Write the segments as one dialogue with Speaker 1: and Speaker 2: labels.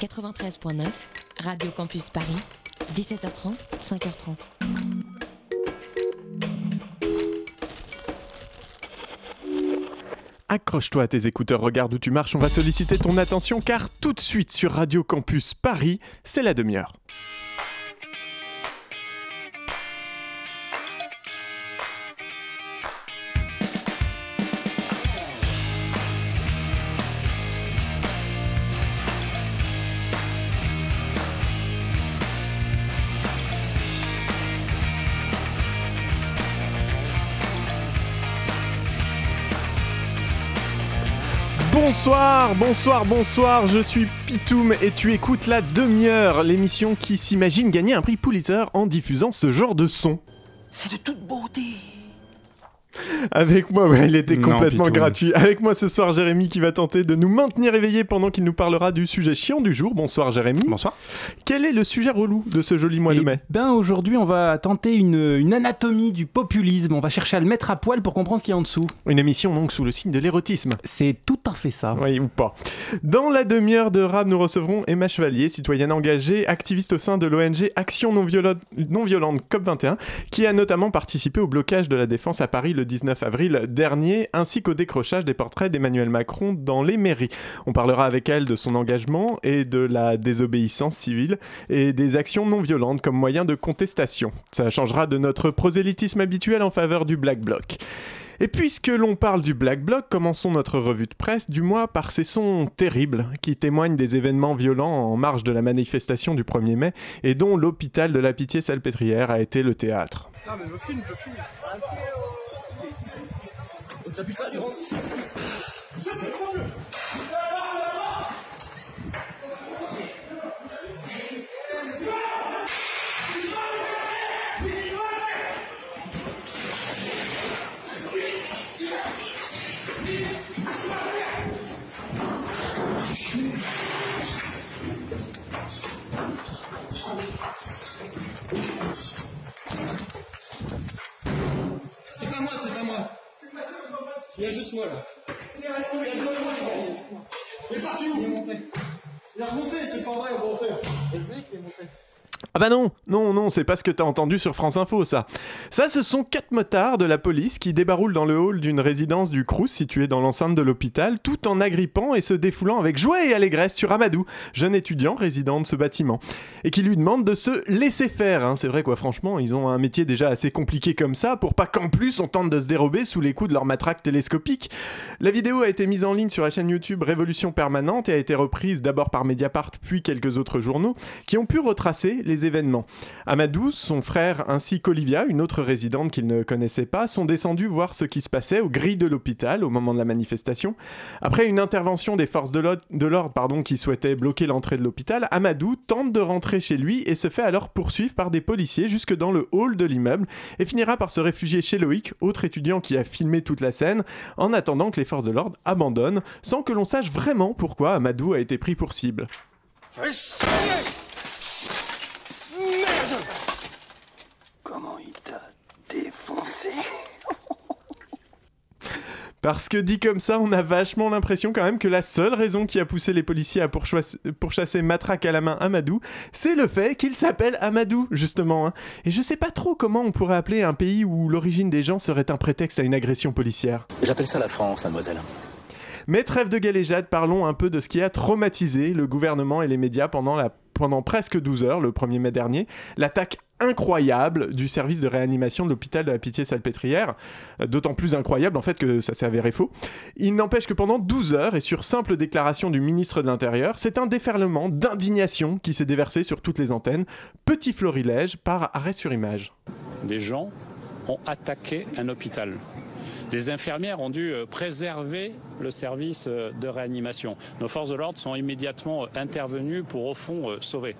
Speaker 1: 93.9, Radio Campus Paris, 17h30, 5h30.
Speaker 2: Accroche-toi à tes écouteurs, regarde où tu marches, on va solliciter ton attention car tout de suite sur Radio Campus Paris, c'est la demi-heure. Bonsoir, bonsoir, bonsoir, je suis Pitoum et tu écoutes la demi-heure, l'émission qui s'imagine gagner un prix Pulitzer en diffusant ce genre de son.
Speaker 3: C'est de toute beauté.
Speaker 2: Avec moi, ouais, il était
Speaker 4: Non,
Speaker 2: complètement
Speaker 4: Pitoum.
Speaker 2: gratuit. Avec moi ce soir, Jérémy qui va tenter de nous maintenir éveillés pendant qu'il nous parlera du sujet chiant du jour. Bonsoir Jérémy.
Speaker 4: Bonsoir.
Speaker 2: Quel est le sujet relou de ce joli mois de
Speaker 4: Eh
Speaker 2: mai
Speaker 4: Ben aujourd'hui, on va tenter une, une anatomie du populisme. On va chercher à le mettre à poil pour comprendre ce qu'il y a en dessous.
Speaker 2: Une émission donc sous le signe de l'érotisme.
Speaker 4: C'est tout à fait ça.
Speaker 2: Oui, ou pas. Dans la demi-heure de rap, nous recevrons Emma Chevalier, citoyenne engagée, activiste au sein de l'ONG Action non, Violo- non violente COP21, qui a notamment participé au blocage de la défense à Paris le 19 avril dernier, ainsi qu'au décrochage des portraits d'Emmanuel Macron dans les mairies. On parlera avec elle de son engagement et de la désobéissance civile et des actions non violentes comme moyen de contestation. Ça changera de notre prosélytisme habituel en faveur du Black Bloc. Et puisque l'on parle du Black Bloc, commençons notre revue de presse du mois par ces sons terribles qui témoignent des événements violents en marge de la manifestation du 1er mai et dont l'hôpital de la Pitié-Salpêtrière a été le théâtre.
Speaker 5: C'est Il y a juste moi là.
Speaker 6: Il est parti où?
Speaker 5: Il est monté.
Speaker 6: Il est remonté, c'est pas vrai, au
Speaker 5: c'est vrai qu'il est monté.
Speaker 2: Ah bah non, non, non, c'est pas ce que t'as entendu sur France Info, ça. Ça, ce sont quatre motards de la police qui débaroulent dans le hall d'une résidence du Crous située dans l'enceinte de l'hôpital, tout en agrippant et se défoulant avec joie et allégresse sur Amadou, jeune étudiant résident de ce bâtiment, et qui lui demande de se laisser faire. hein. C'est vrai quoi, franchement, ils ont un métier déjà assez compliqué comme ça, pour pas qu'en plus on tente de se dérober sous les coups de leur matraque télescopique. La vidéo a été mise en ligne sur la chaîne YouTube Révolution Permanente et a été reprise d'abord par Mediapart puis quelques autres journaux qui ont pu retracer les Amadou, son frère ainsi qu'Olivia, une autre résidente qu'il ne connaissait pas, sont descendus voir ce qui se passait aux grilles de l'hôpital au moment de la manifestation. Après une intervention des forces de l'ordre qui souhaitaient bloquer l'entrée de l'hôpital, Amadou tente de rentrer chez lui et se fait alors poursuivre par des policiers jusque dans le hall de l'immeuble et finira par se réfugier chez Loïc, autre étudiant qui a filmé toute la scène, en attendant que les forces de l'ordre abandonnent, sans que l'on sache vraiment pourquoi Amadou a été pris pour cible
Speaker 3: il t'a défoncé
Speaker 2: Parce que dit comme ça, on a vachement l'impression quand même que la seule raison qui a poussé les policiers à pourchasser matraque à la main Amadou, c'est le fait qu'il s'appelle Amadou, justement. hein. Et je sais pas trop comment on pourrait appeler un pays où l'origine des gens serait un prétexte à une agression policière.
Speaker 3: J'appelle ça la France, mademoiselle.
Speaker 2: Mais trêve de galéjade, parlons un peu de ce qui a traumatisé le gouvernement et les médias pendant, presque 12 heures, le 1er mai dernier. L'attaque incroyable du service de réanimation de l'hôpital de la Pitié-Salpêtrière. Euh, D'autant plus incroyable en fait que ça s'est avéré faux. Il n'empêche que pendant 12 heures, et sur simple déclaration du ministre de l'Intérieur, c'est un déferlement d'indignation qui s'est déversé sur toutes les antennes. Petit florilège par arrêt sur image.
Speaker 7: des gens ont attaqué un hôpital. Des infirmières ont dû euh, préserver le service euh, de réanimation. Nos forces de l'ordre sont immédiatement euh, intervenues pour, au fond, sauver,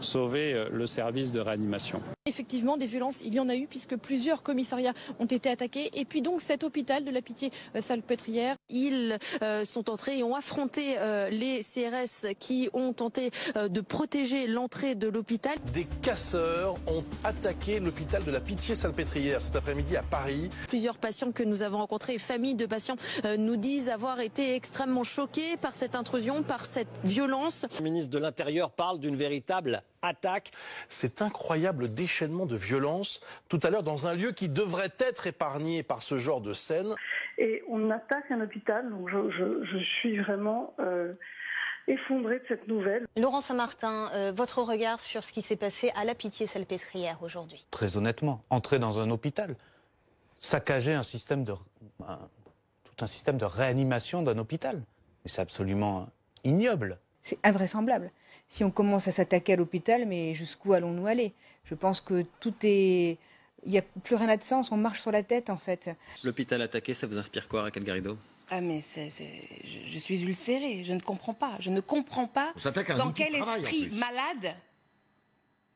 Speaker 7: sauver le service de réanimation.
Speaker 8: Effectivement, des violences, il y en a eu puisque plusieurs commissariats ont été attaqués. Et puis donc cet hôpital de la Pitié-Salpêtrière.
Speaker 9: Ils euh, sont entrés et ont affronté euh, les CRS qui ont tenté euh, de protéger l'entrée de l'hôpital.
Speaker 10: Des casseurs ont attaqué l'hôpital de la Pitié-Salpêtrière cet après-midi à Paris.
Speaker 9: Plusieurs patients que nous avons rencontrés, familles de patients, euh, nous disent avoir été extrêmement choqués par cette intrusion, par cette violence.
Speaker 11: Le ministre de l'Intérieur parle d'une véritable attaque.
Speaker 10: Cet incroyable déchaînement de violence, tout à l'heure dans un lieu qui devrait être épargné par ce genre de scène.
Speaker 12: Et on attaque un hôpital, donc je, je, je suis vraiment euh, effondrée de cette nouvelle.
Speaker 13: Laurent Saint-Martin, euh, votre regard sur ce qui s'est passé à la Pitié-Salpêtrière aujourd'hui?
Speaker 14: Très honnêtement, entrer dans un hôpital, saccager un système de, un, tout un système de réanimation d'un hôpital, mais c'est absolument ignoble.
Speaker 15: C'est invraisemblable. Si on commence à s'attaquer à l'hôpital, mais jusqu'où allons-nous aller? Je pense que tout est... Il n'y a plus rien à de sens, on marche sur la tête en fait.
Speaker 16: L'hôpital attaqué, ça vous inspire quoi, Raquel Garrido?
Speaker 17: Ah mais c'est, c'est, je, je, suis ulcérée, je ne comprends pas. Je ne comprends pas dans quel esprit malade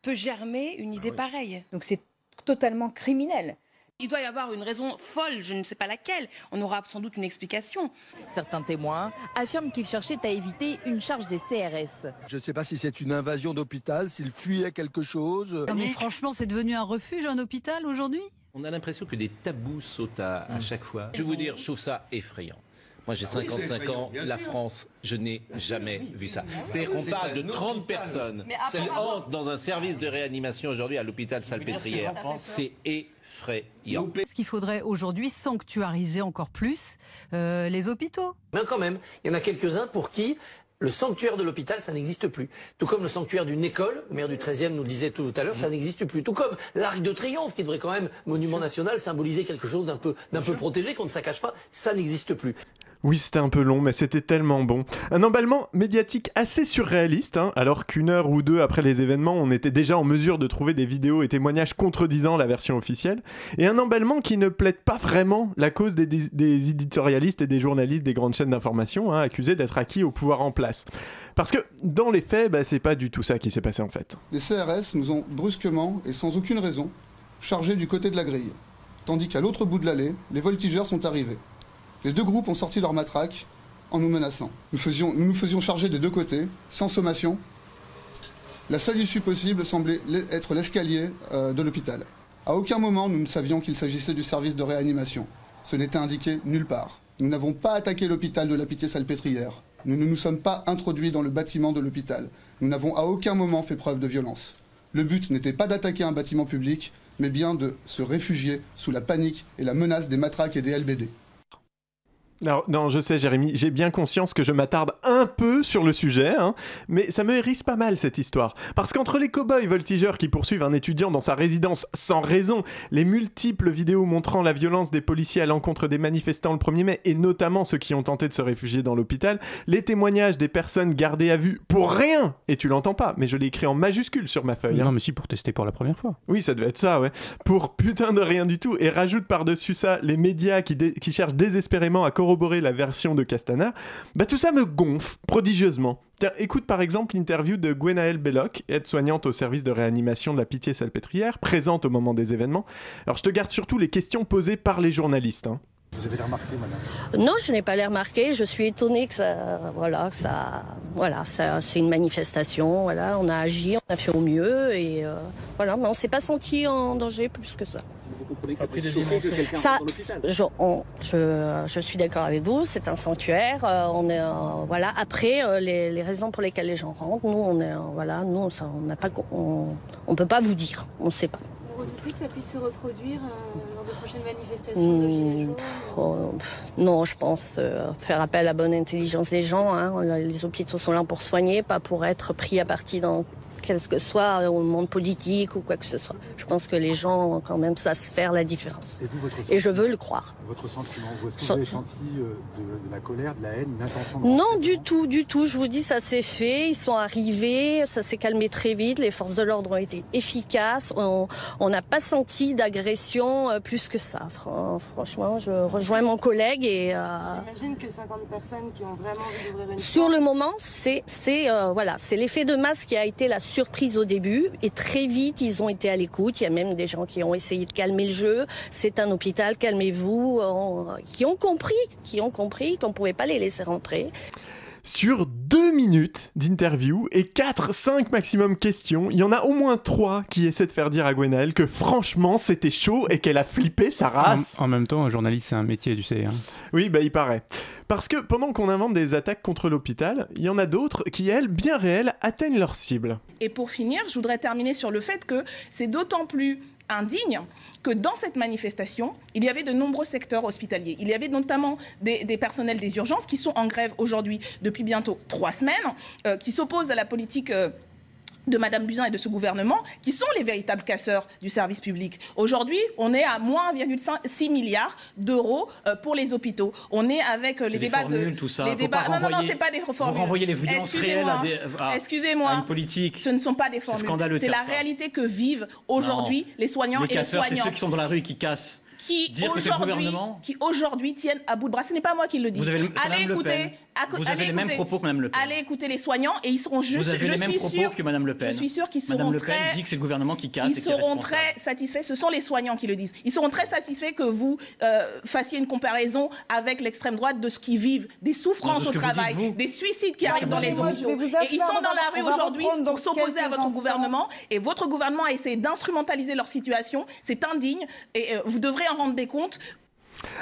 Speaker 17: peut germer une idée ah oui. pareille.
Speaker 15: Donc c'est totalement criminel.
Speaker 17: Il doit y avoir une raison folle, je ne sais pas laquelle. On aura sans doute une explication.
Speaker 18: Certains témoins affirment qu'ils cherchaient à éviter une charge des CRS.
Speaker 19: Je ne sais pas si c'est une invasion d'hôpital, s'ils fuyaient quelque chose.
Speaker 20: Non mais franchement, c'est devenu un refuge, un hôpital aujourd'hui?
Speaker 21: On a l'impression que des tabous sautent à, à chaque fois. Je vais vous dire, je trouve ça effrayant. Moi j'ai 55 ah oui, ans, la France, je n'ai jamais oui. vu ça. C'est-à-dire qu'on parle de 30 hôpital. personnes qui entrent dans un service de réanimation aujourd'hui à l'hôpital Salpêtrière. C'est effrayant.
Speaker 20: Ce qu'il faudrait aujourd'hui sanctuariser encore plus euh, les hôpitaux.
Speaker 22: Mais quand même, il y en a quelques-uns pour qui le sanctuaire de l'hôpital, ça n'existe plus. Tout comme le sanctuaire d'une école, le maire du 13e nous le disait tout à l'heure, ça n'existe plus. Tout comme l'Arc de Triomphe, qui devrait quand même, monument national, symboliser quelque chose d'un peu, d'un peu protégé, qu'on ne saccage pas, ça n'existe plus.
Speaker 2: Oui, c'était un peu long, mais c'était tellement bon. Un emballement médiatique assez surréaliste, hein, alors qu'une heure ou deux après les événements, on était déjà en mesure de trouver des vidéos et témoignages contredisant la version officielle, et un emballement qui ne plaide pas vraiment la cause des, éditorialistes et des journalistes des grandes chaînes d'information, hein, accusés d'être acquis au pouvoir en place. Parce que dans les faits, bah, c'est pas du tout ça qui s'est passé en fait.
Speaker 6: Les CRS nous ont brusquement et sans aucune raison chargés du côté de la grille, tandis qu'à l'autre bout de l'allée, les voltigeurs sont arrivés. Les deux groupes ont sorti leurs matraques en nous menaçant. Nous, nous faisions charger des deux côtés, sans sommation. La seule issue possible semblait être l'escalier euh, de l'hôpital. À aucun moment nous ne savions qu'il s'agissait du service de réanimation. Ce n'était indiqué nulle part. Nous n'avons pas attaqué l'hôpital de la Pitié-Salpêtrière. Nous ne nous sommes pas introduits dans le bâtiment de l'hôpital. Nous n'avons à aucun moment fait preuve de violence. Le but n'était pas d'attaquer un bâtiment public, mais bien de se réfugier sous la panique et la menace des matraques et des LBD.
Speaker 2: Alors, non, je sais, Jérémy, j'ai bien conscience que je m'attarde un peu sur le sujet, hein, mais ça me hérisse pas mal cette histoire. Parce qu'entre les cow-boys voltigeurs qui poursuivent un étudiant dans sa résidence sans raison, les multiples vidéos montrant la violence des policiers à l'encontre des manifestants le 1er mai, et notamment ceux qui ont tenté de se réfugier dans l'hôpital, les témoignages des personnes gardées à vue pour rien, et tu l'entends pas, mais je l'ai écrit en majuscule sur ma feuille.
Speaker 4: Non,
Speaker 2: hein.
Speaker 4: mais si, pour tester pour la première fois.
Speaker 2: Oui, ça devait être ça, ouais. Pour putain de rien du tout, et rajoute par-dessus ça les médias qui, qui cherchent désespérément à corroborer la version de Castana, bah tout ça me gonfle prodigieusement. Tiens, écoute par exemple l'interview de Gwenaëlle Belloc, aide-soignante au service de réanimation de la Pitié-Salpêtrière, présente au moment des événements. Alors je te garde surtout les questions posées par les journalistes. Hein.
Speaker 6: Vous avez l'air marqué, madame
Speaker 9: Non, je n'ai pas l'air marqué. Je suis étonnée que ça, voilà, que ça, voilà, ça, c'est une manifestation. Voilà, on a agi, on a fait au mieux et euh, voilà, mais on s'est pas senti en danger plus que ça.
Speaker 16: Vous comprenez que ça, peut quelqu'un
Speaker 9: ça je, on, je, je, suis d'accord avec vous. C'est un sanctuaire. Euh, on est, euh, voilà. Après, euh, les, les, raisons pour lesquelles les gens rentrent, nous, on est, voilà, nous, ça, on n'a pas, on, on peut pas vous dire. On ne sait pas.
Speaker 23: Vous redoutez que ça puisse se reproduire euh, lors de prochaines manifestations de Gilets jaunes
Speaker 9: oh, Non, je pense euh, faire appel à la bonne intelligence des gens. Hein. Les hôpitaux sont là pour soigner, pas pour être pris à partie dans quel que soit au monde politique ou quoi que ce soit. Je pense que les gens, quand même, savent faire la différence.
Speaker 24: Et, vous, votre
Speaker 9: Et je veux le croire.
Speaker 24: Votre sentiment, est-ce que vous avez senti euh, de, de, la colère, de la haine, une intention de
Speaker 9: Non, du tout, du tout. Je vous dis, ça s'est fait. Ils sont arrivés, ça s'est calmé très vite. Les forces de l'ordre ont été efficaces. On n'a pas senti d'agression euh, plus que ça. Franchement, je rejoins mon collègue et.
Speaker 23: Euh... J'imagine que 50 personnes qui ont vraiment envie d'ouvrir une.
Speaker 9: Sur le moment, c'est, c'est, euh, voilà, c'est l'effet de masse qui a été la surprise au début et très vite ils ont été à l'écoute. Il y a même des gens qui ont essayé de calmer le jeu. C'est un hôpital, calmez-vous, qui ont compris, qui ont compris qu'on pouvait pas les laisser rentrer
Speaker 2: sur deux minutes d'interview et 4, 5 maximum questions, il y en a au moins trois qui essaient de faire dire à Gwenaël que franchement c'était chaud et qu'elle a flippé sa race.
Speaker 4: En, même temps, un journaliste c'est un métier, tu sais. Hein.
Speaker 2: Oui, bah il paraît. Parce que pendant qu'on invente des attaques contre l'hôpital, il y en a d'autres qui, elles, bien réelles, atteignent leur cible.
Speaker 25: Et pour finir, je voudrais terminer sur le fait que c'est d'autant plus indigne que dans cette manifestation, il y avait de nombreux secteurs hospitaliers. Il y avait notamment des, personnels des urgences qui sont en grève aujourd'hui depuis bientôt trois semaines, euh, qui s'opposent à la politique. Euh, de Madame Buzyn et de ce gouvernement, qui sont les véritables casseurs du service public. Aujourd'hui, on est à moins 1,6 milliards d'euros euh, pour les hôpitaux. On est avec euh, les débats de
Speaker 4: tout ça.
Speaker 25: les débats. Non, non, non, c'est pas des formules.
Speaker 4: Vous renvoyez les réelles à, des,
Speaker 25: Excusez-moi.
Speaker 4: une politique.
Speaker 25: Ce ne sont pas des formules. C'est la réalité que vivent aujourd'hui les soignants et les soignants.
Speaker 4: C'est ceux qui sont dans la rue et qui cassent
Speaker 25: qui aujourd'hui, tiennent à bout de bras. Ce n'est pas moi qui le dis. Allez écouter,
Speaker 4: vous avez les mêmes propos que Mme Le Pen.
Speaker 25: Allez écouter les soignants et ils seront juste.
Speaker 4: Vous avez
Speaker 25: je
Speaker 4: les mêmes propos que Mme Le Pen.
Speaker 25: Je suis sûr qu'ils seront
Speaker 4: Mme Le
Speaker 25: Pen
Speaker 4: dit que c'est le gouvernement qui casse.
Speaker 25: Ils seront très satisfaits. Ce sont les soignants qui le disent. Ils seront très satisfaits que vous euh, fassiez une comparaison avec l'extrême droite de ce qu'ils vivent, des souffrances au travail, des suicides qui arrivent dans les hôpitaux. Et ils sont dans la rue aujourd'hui pour s'opposer à votre gouvernement. Et votre gouvernement a essayé d'instrumentaliser leur situation. C'est indigne et euh, vous devrez en rendre des comptes.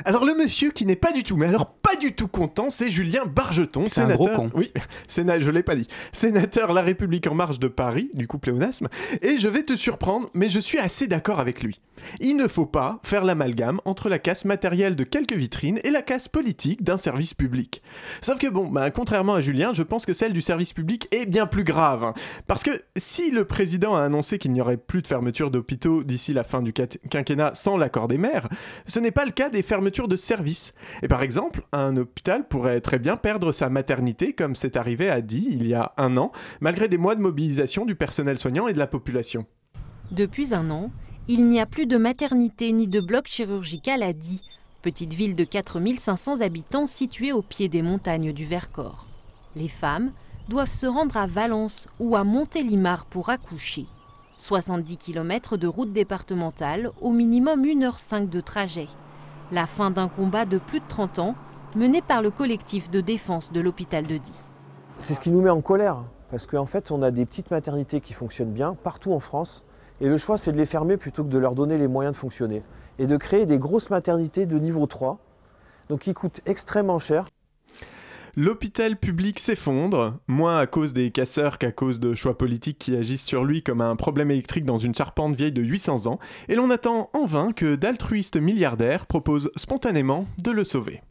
Speaker 2: Alors le monsieur qui n'est pas du tout, mais alors pas du tout content, c'est Julien Bargeton,
Speaker 4: sénateur. Un gros con.
Speaker 2: Oui, sénateur, je l'ai pas dit. Sénateur La République en marche de Paris, du coup pléonasme. Et je vais te surprendre, mais je suis assez d'accord avec lui. Il ne faut pas faire l'amalgame entre la casse matérielle de quelques vitrines et la casse politique d'un service public. Sauf que bon, bah, contrairement à Julien, je pense que celle du service public est bien plus grave. Hein. Parce que si le président a annoncé qu'il n'y aurait plus de fermeture d'hôpitaux d'ici la fin du quinquennat sans l'accord des maires, ce n'est pas le cas des fermetures de services. Et par exemple, un hôpital pourrait très bien perdre sa maternité comme c'est arrivé à Die il y a un an, malgré des mois de mobilisation du personnel soignant et de la population.
Speaker 26: Depuis un an, il n'y a plus de maternité ni de bloc chirurgical à Die, petite ville de 4500 habitants située au pied des montagnes du Vercors. Les femmes doivent se rendre à Valence ou à Montélimar pour accoucher. 70 km de route départementale, au minimum 1h05 de trajet. La fin d'un combat de plus de 30 ans mené par le collectif de défense de l'hôpital de Die.
Speaker 27: C'est ce qui nous met en colère, parce qu'en fait on a des petites maternités qui fonctionnent bien partout en France, et le choix, c'est de les fermer plutôt que de leur donner les moyens de fonctionner. Et de créer des grosses maternités de niveau 3, donc qui coûtent extrêmement cher.
Speaker 2: L'hôpital public s'effondre, moins à cause des casseurs qu'à cause de choix politiques qui agissent sur lui comme un problème électrique dans une charpente vieille de 800 ans, et l'on attend en vain que d'altruistes milliardaires proposent spontanément de le sauver.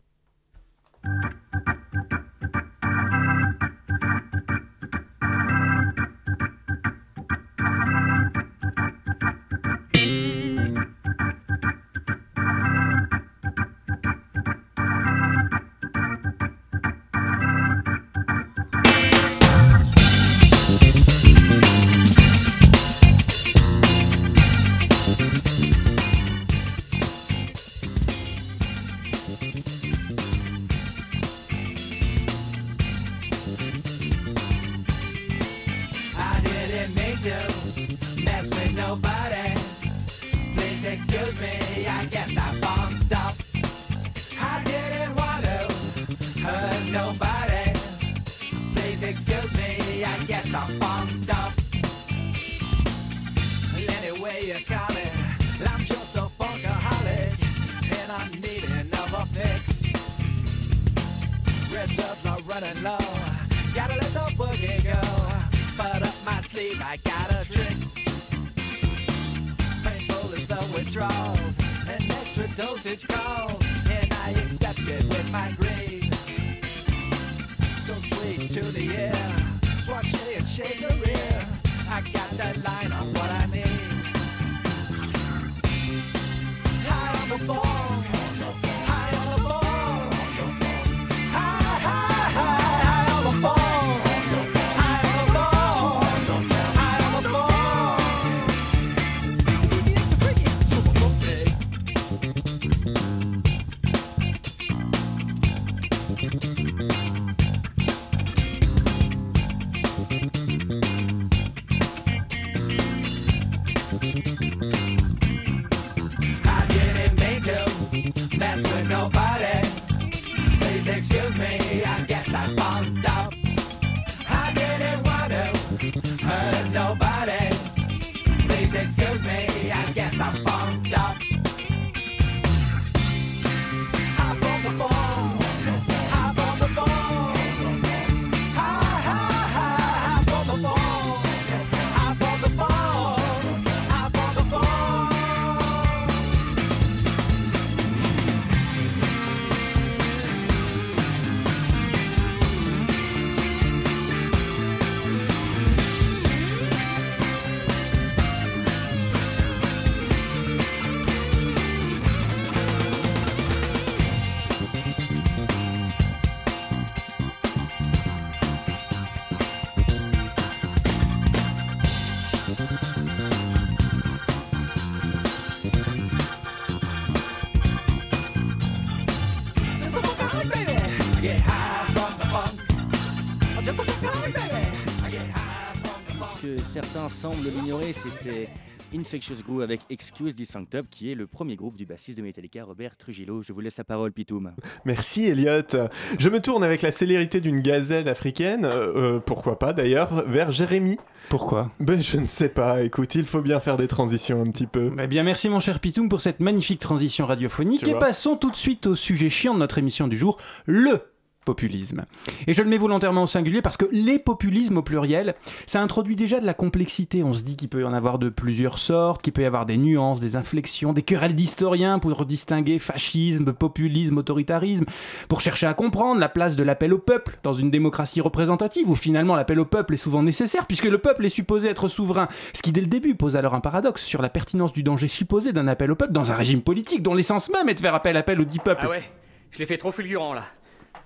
Speaker 28: Semblent l'ignorer, c'était Infectious Groove avec Excuse This Funk Top, qui est le premier groupe du bassiste de Metallica, Robert Trujillo. Je vous laisse la parole, Pitoum.
Speaker 2: Merci, Elliot. Je me tourne avec la célérité d'une gazelle africaine, euh, euh, pourquoi pas d'ailleurs, vers Jérémy.
Speaker 4: Pourquoi?
Speaker 2: Ben je ne sais pas, écoute, il faut bien faire des transitions un petit peu.
Speaker 4: Eh bien merci mon cher Pitoum pour cette magnifique transition radiophonique
Speaker 2: Tu
Speaker 4: et
Speaker 2: vois.
Speaker 4: passons tout de suite au sujet chiant de notre émission du jour, le populisme. Et je le mets volontairement au singulier parce que les populismes au pluriel, ça introduit déjà de la complexité. On se dit qu'il peut y en avoir de plusieurs sortes, qu'il peut y avoir des nuances, des inflexions, des querelles d'historiens pour distinguer fascisme, populisme, autoritarisme, pour chercher à comprendre la place de l'appel au peuple dans une démocratie représentative où finalement l'appel au peuple est souvent nécessaire puisque le peuple est supposé être souverain. Ce qui dès le début pose alors un paradoxe sur la pertinence du danger supposé d'un appel au peuple dans un régime politique dont l'essence même est de faire appel appel au dit peuple.
Speaker 29: Ah ouais, je l'ai fait trop fulgurant là.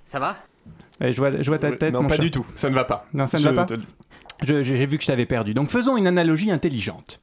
Speaker 29: Ça va?
Speaker 4: Ouais, je, vois, je vois ta tête.
Speaker 2: non,
Speaker 4: mon
Speaker 2: pas
Speaker 4: cher.
Speaker 2: du tout, ça ne va pas.
Speaker 4: Non, ça ne
Speaker 2: Je
Speaker 4: va pas.
Speaker 2: te
Speaker 4: J'ai vu que je t'avais perdu. Donc faisons une analogie intelligente.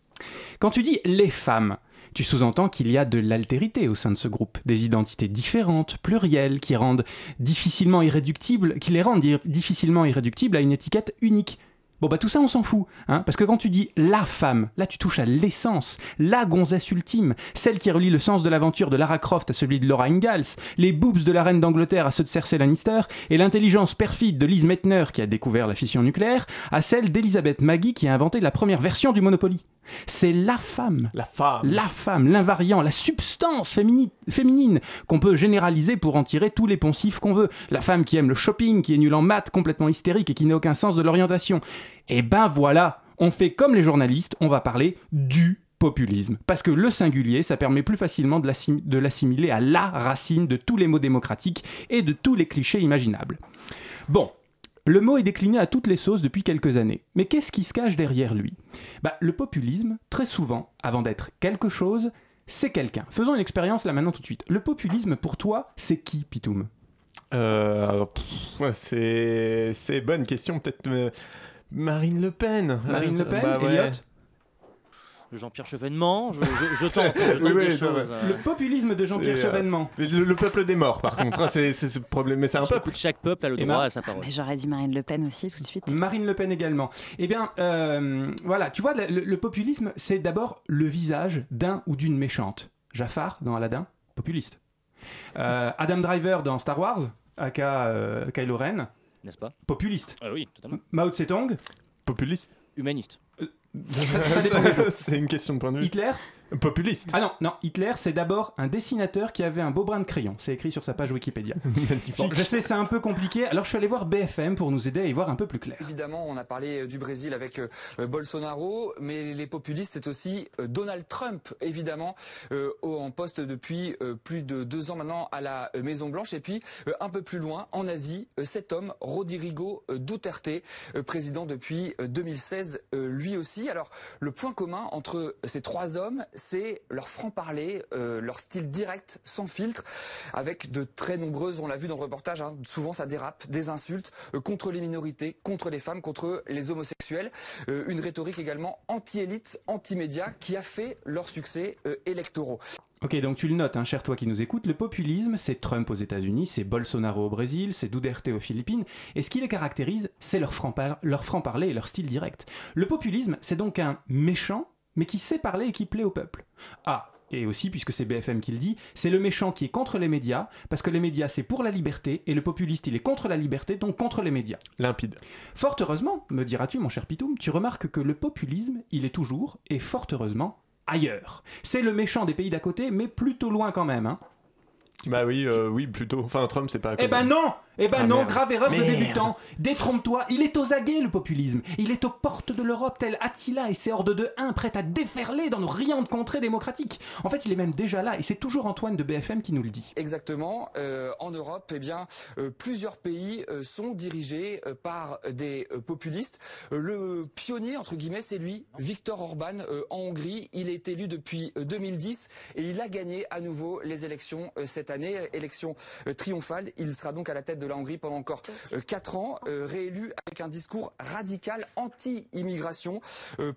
Speaker 4: Quand tu dis les femmes, tu sous-entends qu'il y a de l'altérité au sein de ce groupe, des identités différentes, plurielles, qui rendent difficilement irréductibles, qui les rendent difficilement irréductibles à une étiquette unique. Bon bah tout ça on s'en fout, hein, parce que quand tu dis la femme, là tu touches à l'essence, la gonzesse ultime, celle qui relie le sens de l'aventure de Lara Croft à celui de Laura Ingalls, les boobs de la reine d'Angleterre à ceux de Cersei Lannister, et l'intelligence perfide de Liz Meitner qui a découvert la fission nucléaire, à celle d'Elizabeth Maggie qui a inventé la première version du Monopoly. C'est la femme.
Speaker 2: La femme.
Speaker 4: La femme, l'invariant, la substance fémini- féminine qu'on peut généraliser pour en tirer tous les poncifs qu'on veut. La femme qui aime le shopping, qui est nulle en maths, complètement hystérique et qui n'a aucun sens de l'orientation. Et ben voilà, on fait comme les journalistes, on va parler du populisme. Parce que le singulier, ça permet plus facilement de l'assimiler à la racine de tous les mots démocratiques et de tous les clichés imaginables. Bon, le mot est décliné à toutes les sauces depuis quelques années. Mais qu'est-ce qui se cache derrière lui? Bah, Le populisme, très souvent, avant d'être quelque chose, c'est quelqu'un. Faisons une expérience là maintenant tout de suite. Le populisme, pour toi, c'est qui, Pitoum?
Speaker 2: Euh, c'est c'est bonne question, peut-être euh, Marine Le Pen.
Speaker 4: Marine Le Pen,
Speaker 2: Bah ouais.
Speaker 28: Jean-Pierre Chevènement, je, je, je tente, je tente
Speaker 2: Oui,
Speaker 28: des
Speaker 2: oui,
Speaker 28: choses.
Speaker 2: ouais.
Speaker 28: euh.
Speaker 4: Le populisme de Jean-Pierre
Speaker 2: euh,
Speaker 4: Chevènement.
Speaker 2: Le, le peuple des morts, par contre, hein, c'est c'est ce problème. Mais c'est un peuple.
Speaker 28: Chaque peuple a le
Speaker 4: Emma
Speaker 28: droit à sa parole.
Speaker 30: Mais j'aurais dit Marine Le Pen aussi tout de suite.
Speaker 4: Marine Le Pen également. Eh bien, euh, voilà, tu vois, le, populisme, c'est d'abord le visage d'un ou d'une méchante. Jafar dans Aladdin, populiste. Euh, Adam Driver dans Star Wars, aka euh, Kylo Ren,
Speaker 28: N'est-ce pas?
Speaker 4: populiste.
Speaker 28: Ah oui, totalement.
Speaker 4: Mao Tse-tung,
Speaker 2: Populiste.
Speaker 28: Humaniste.
Speaker 2: c'est une question de point de vue.
Speaker 4: Hitler?
Speaker 2: Populiste.
Speaker 4: Ah non, non, Hitler, c'est d'abord un dessinateur qui avait un beau brin de crayon. C'est écrit sur sa page Wikipédia. Bon, je sais, c'est un peu compliqué, alors je suis allé voir BFM pour nous aider à y voir un peu plus clair.
Speaker 31: Évidemment, on a parlé euh, du Brésil avec euh, euh, Bolsonaro, mais les populistes, c'est aussi euh, Donald Trump, évidemment, euh, au- en poste depuis euh, plus de deux ans maintenant à la Maison Blanche. Et puis, euh, un peu plus loin, en Asie, euh, cet homme, Rodrigo euh, Duterte, euh, président depuis euh, 2016, euh, lui aussi. Alors, le point commun entre ces trois hommes, c'est leur franc-parler, euh, leur style direct, sans filtre, avec de très nombreuses, on l'a vu dans le reportage, hein, souvent ça dérape, des insultes euh, contre les minorités, contre les femmes, contre les homosexuels, Euh, une rhétorique également anti-élite, anti-média, qui a fait leur succès électoraux.
Speaker 4: Ok, donc tu le notes, hein, cher toi qui nous écoutes, le populisme, c'est Trump aux États-Unis, c'est Bolsonaro au Brésil, c'est Duterte aux Philippines, et ce qui les caractérise, c'est leur franc-par- leur franc-parler et leur style direct. Le populisme, c'est donc un méchant, mais qui sait parler et qui plaît au peuple. Ah, et aussi, puisque c'est BFM qui le dit, c'est le méchant qui est contre les médias, parce que les médias c'est pour la liberté, et le populiste il est contre la liberté, donc contre les médias.
Speaker 2: Limpide.
Speaker 4: Fort heureusement, me diras-tu, mon cher Pitoum, tu remarques que le populisme, il est toujours, et fort heureusement, ailleurs. C'est le méchant des pays d'à côté, mais plutôt loin quand même. Hein.
Speaker 2: Bah oui, euh, oui, plutôt. Enfin, Trump, c'est pas. à
Speaker 4: Eh ben non Eh ben
Speaker 2: Ah,
Speaker 4: non,
Speaker 2: merde.
Speaker 4: grave erreur de débutant. Détrompe-toi, il est aux aguets le populisme. Il est aux portes de l'Europe, tel Attila et ses hordes de 1 prêts à déferler dans nos riantes contrées démocratiques. En fait, il est même déjà là, et c'est toujours Antoine de BFM qui nous le dit.
Speaker 31: Exactement. Euh, en Europe, eh bien, euh, plusieurs pays euh, sont dirigés euh, par des euh, populistes. Euh, le pionnier, entre guillemets, c'est lui, Viktor Orban, euh, en Hongrie. Il est élu depuis euh, 2010 et il a gagné à nouveau les élections euh, cette année, élections euh, triomphales. Il sera donc à la tête de la Hongrie pendant encore 4 ans, réélu avec un discours radical anti-immigration.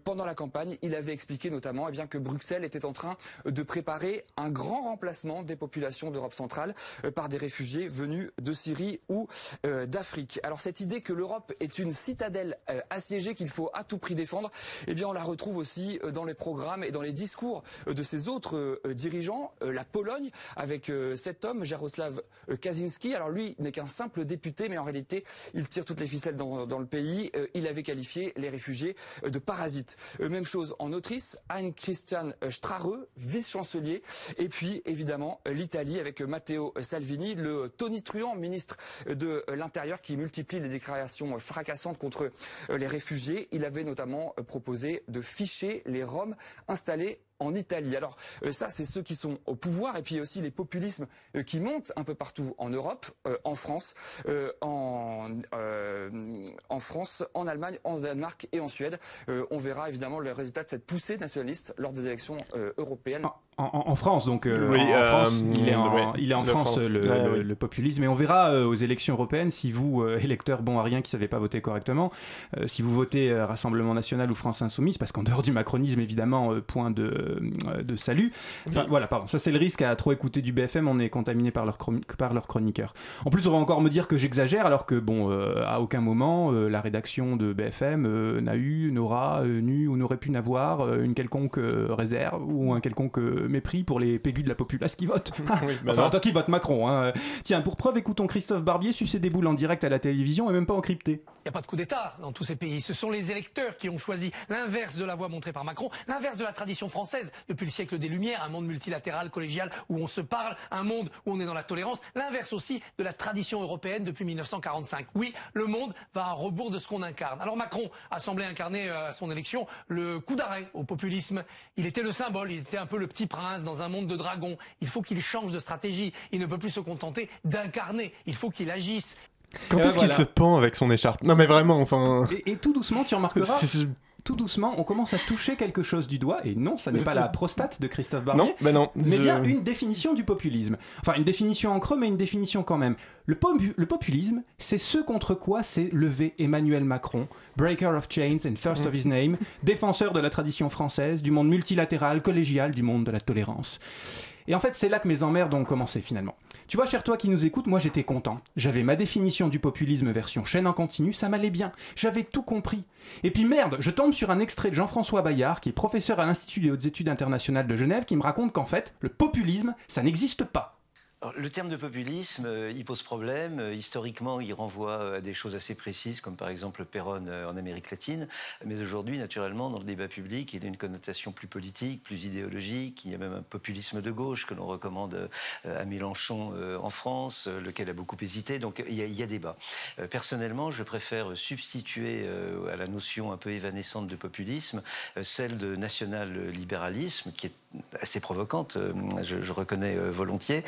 Speaker 31: pendant la campagne, il avait expliqué notamment eh bien, que Bruxelles était en train de préparer un grand remplacement des populations d'Europe centrale par des réfugiés venus de Syrie ou d'Afrique. Alors cette idée que l'Europe est une citadelle assiégée qu'il faut à tout prix défendre, eh bien on la retrouve aussi dans les programmes et dans les discours de ces autres dirigeants. la Pologne, avec cet homme, Jaroslav Kaczynski. Alors lui n'est qu'un simple député, mais en réalité, il tire toutes les ficelles dans, le pays. il avait qualifié les réfugiés de parasites. même chose en Autriche, Anne Christian Strache, vice-chancelier. Et puis, évidemment, l'Italie avec Matteo Salvini, le tonitruant ministre de l'Intérieur qui multiplie les déclarations fracassantes contre les réfugiés. Il avait notamment proposé de ficher les Roms installés en Italie. Alors euh, ça, c'est ceux qui sont au pouvoir, et puis aussi les populismes euh, qui montent un peu partout en Europe, euh, en France, en, en France, en Allemagne, en Danemark et en Suède. on verra évidemment le résultat de cette poussée nationaliste lors des élections européennes.
Speaker 4: En, France, donc oui, en France, il est en, il est en France, Le, populisme, et on verra aux élections européennes si vous, électeurs bon à rien qui ne savez pas voter correctement, si vous votez Rassemblement National ou France Insoumise, parce qu'en dehors du macronisme, évidemment, point de de salut. Enfin, voilà, pardon. Ça, c'est le risque à trop écouter du BFM. On est contaminé par leurs par leur chroniqueurs. En plus, on va encore me dire que j'exagère, alors que, bon, euh, à aucun moment, euh, la rédaction de BFM n'a eu, n'aura, nu ou n'aurait pu n'avoir une quelconque réserve ou un quelconque mépris pour les pégus de la populace qui votent. Bah enfin, toi qui vote Macron. Hein. Tiens, pour preuve, écoutons Christophe Barbier sucer des boules en direct à la télévision et même pas encrypté.
Speaker 32: Il n'y a pas de coup d'État dans tous ces pays. Ce sont les électeurs qui ont choisi l'inverse de la voie montrée par Macron, l'inverse de la tradition française depuis le siècle des Lumières, un monde multilatéral, collégial, où on se parle, un monde où on est dans la tolérance, l'inverse aussi de la tradition européenne depuis 1945. Oui, le monde va à rebours de ce qu'on incarne. Alors Macron a semblé incarner euh, à son élection le coup d'arrêt au populisme. Il était le symbole, il était un peu le petit prince dans un monde de dragons. Il faut qu'il change de stratégie. Il ne peut plus se contenter d'incarner. Il faut qu'il agisse.
Speaker 2: Quand est-ce qu'il se pend avec son écharpe? Non mais vraiment, enfin...
Speaker 4: Et, et tout doucement, tu remarqueras tout doucement, on commence à toucher quelque chose du doigt, et non, ça n'est pas la prostate de Christophe Barbier,
Speaker 2: non, ben non,
Speaker 4: mais bien une définition du populisme. Enfin, une définition en creux, mais une définition quand même. Le, le populisme, c'est ce contre quoi s'est levé Emmanuel Macron, breaker of chains and first of his name, défenseur de la tradition française, du monde multilatéral, collégial, du monde de la tolérance. Et en fait, c'est là que mes emmerdes ont commencé finalement. Tu vois, cher toi qui nous écoutes, moi j'étais content. J'avais ma définition du populisme version chaîne en continu, ça m'allait bien. J'avais tout compris. Et puis merde, je tombe sur un extrait de Jean-François Bayard, qui est professeur à l'Institut des hautes études internationales de Genève, qui me raconte qu'en fait, le populisme, ça n'existe pas
Speaker 33: le terme de populisme, euh, il pose problème. Euh, historiquement, il renvoie euh, à des choses assez précises, comme par exemple Perron en Amérique latine. Mais aujourd'hui, naturellement, dans le débat public, il a une connotation plus politique, plus idéologique. Il y a même un populisme de gauche que l'on recommande à Mélenchon en France, lequel a beaucoup hésité. Donc il y a, débat. Personnellement, je préfère substituer à la notion un peu évanescente de populisme celle de national-libéralisme, qui est assez provocante, je, je reconnais volontiers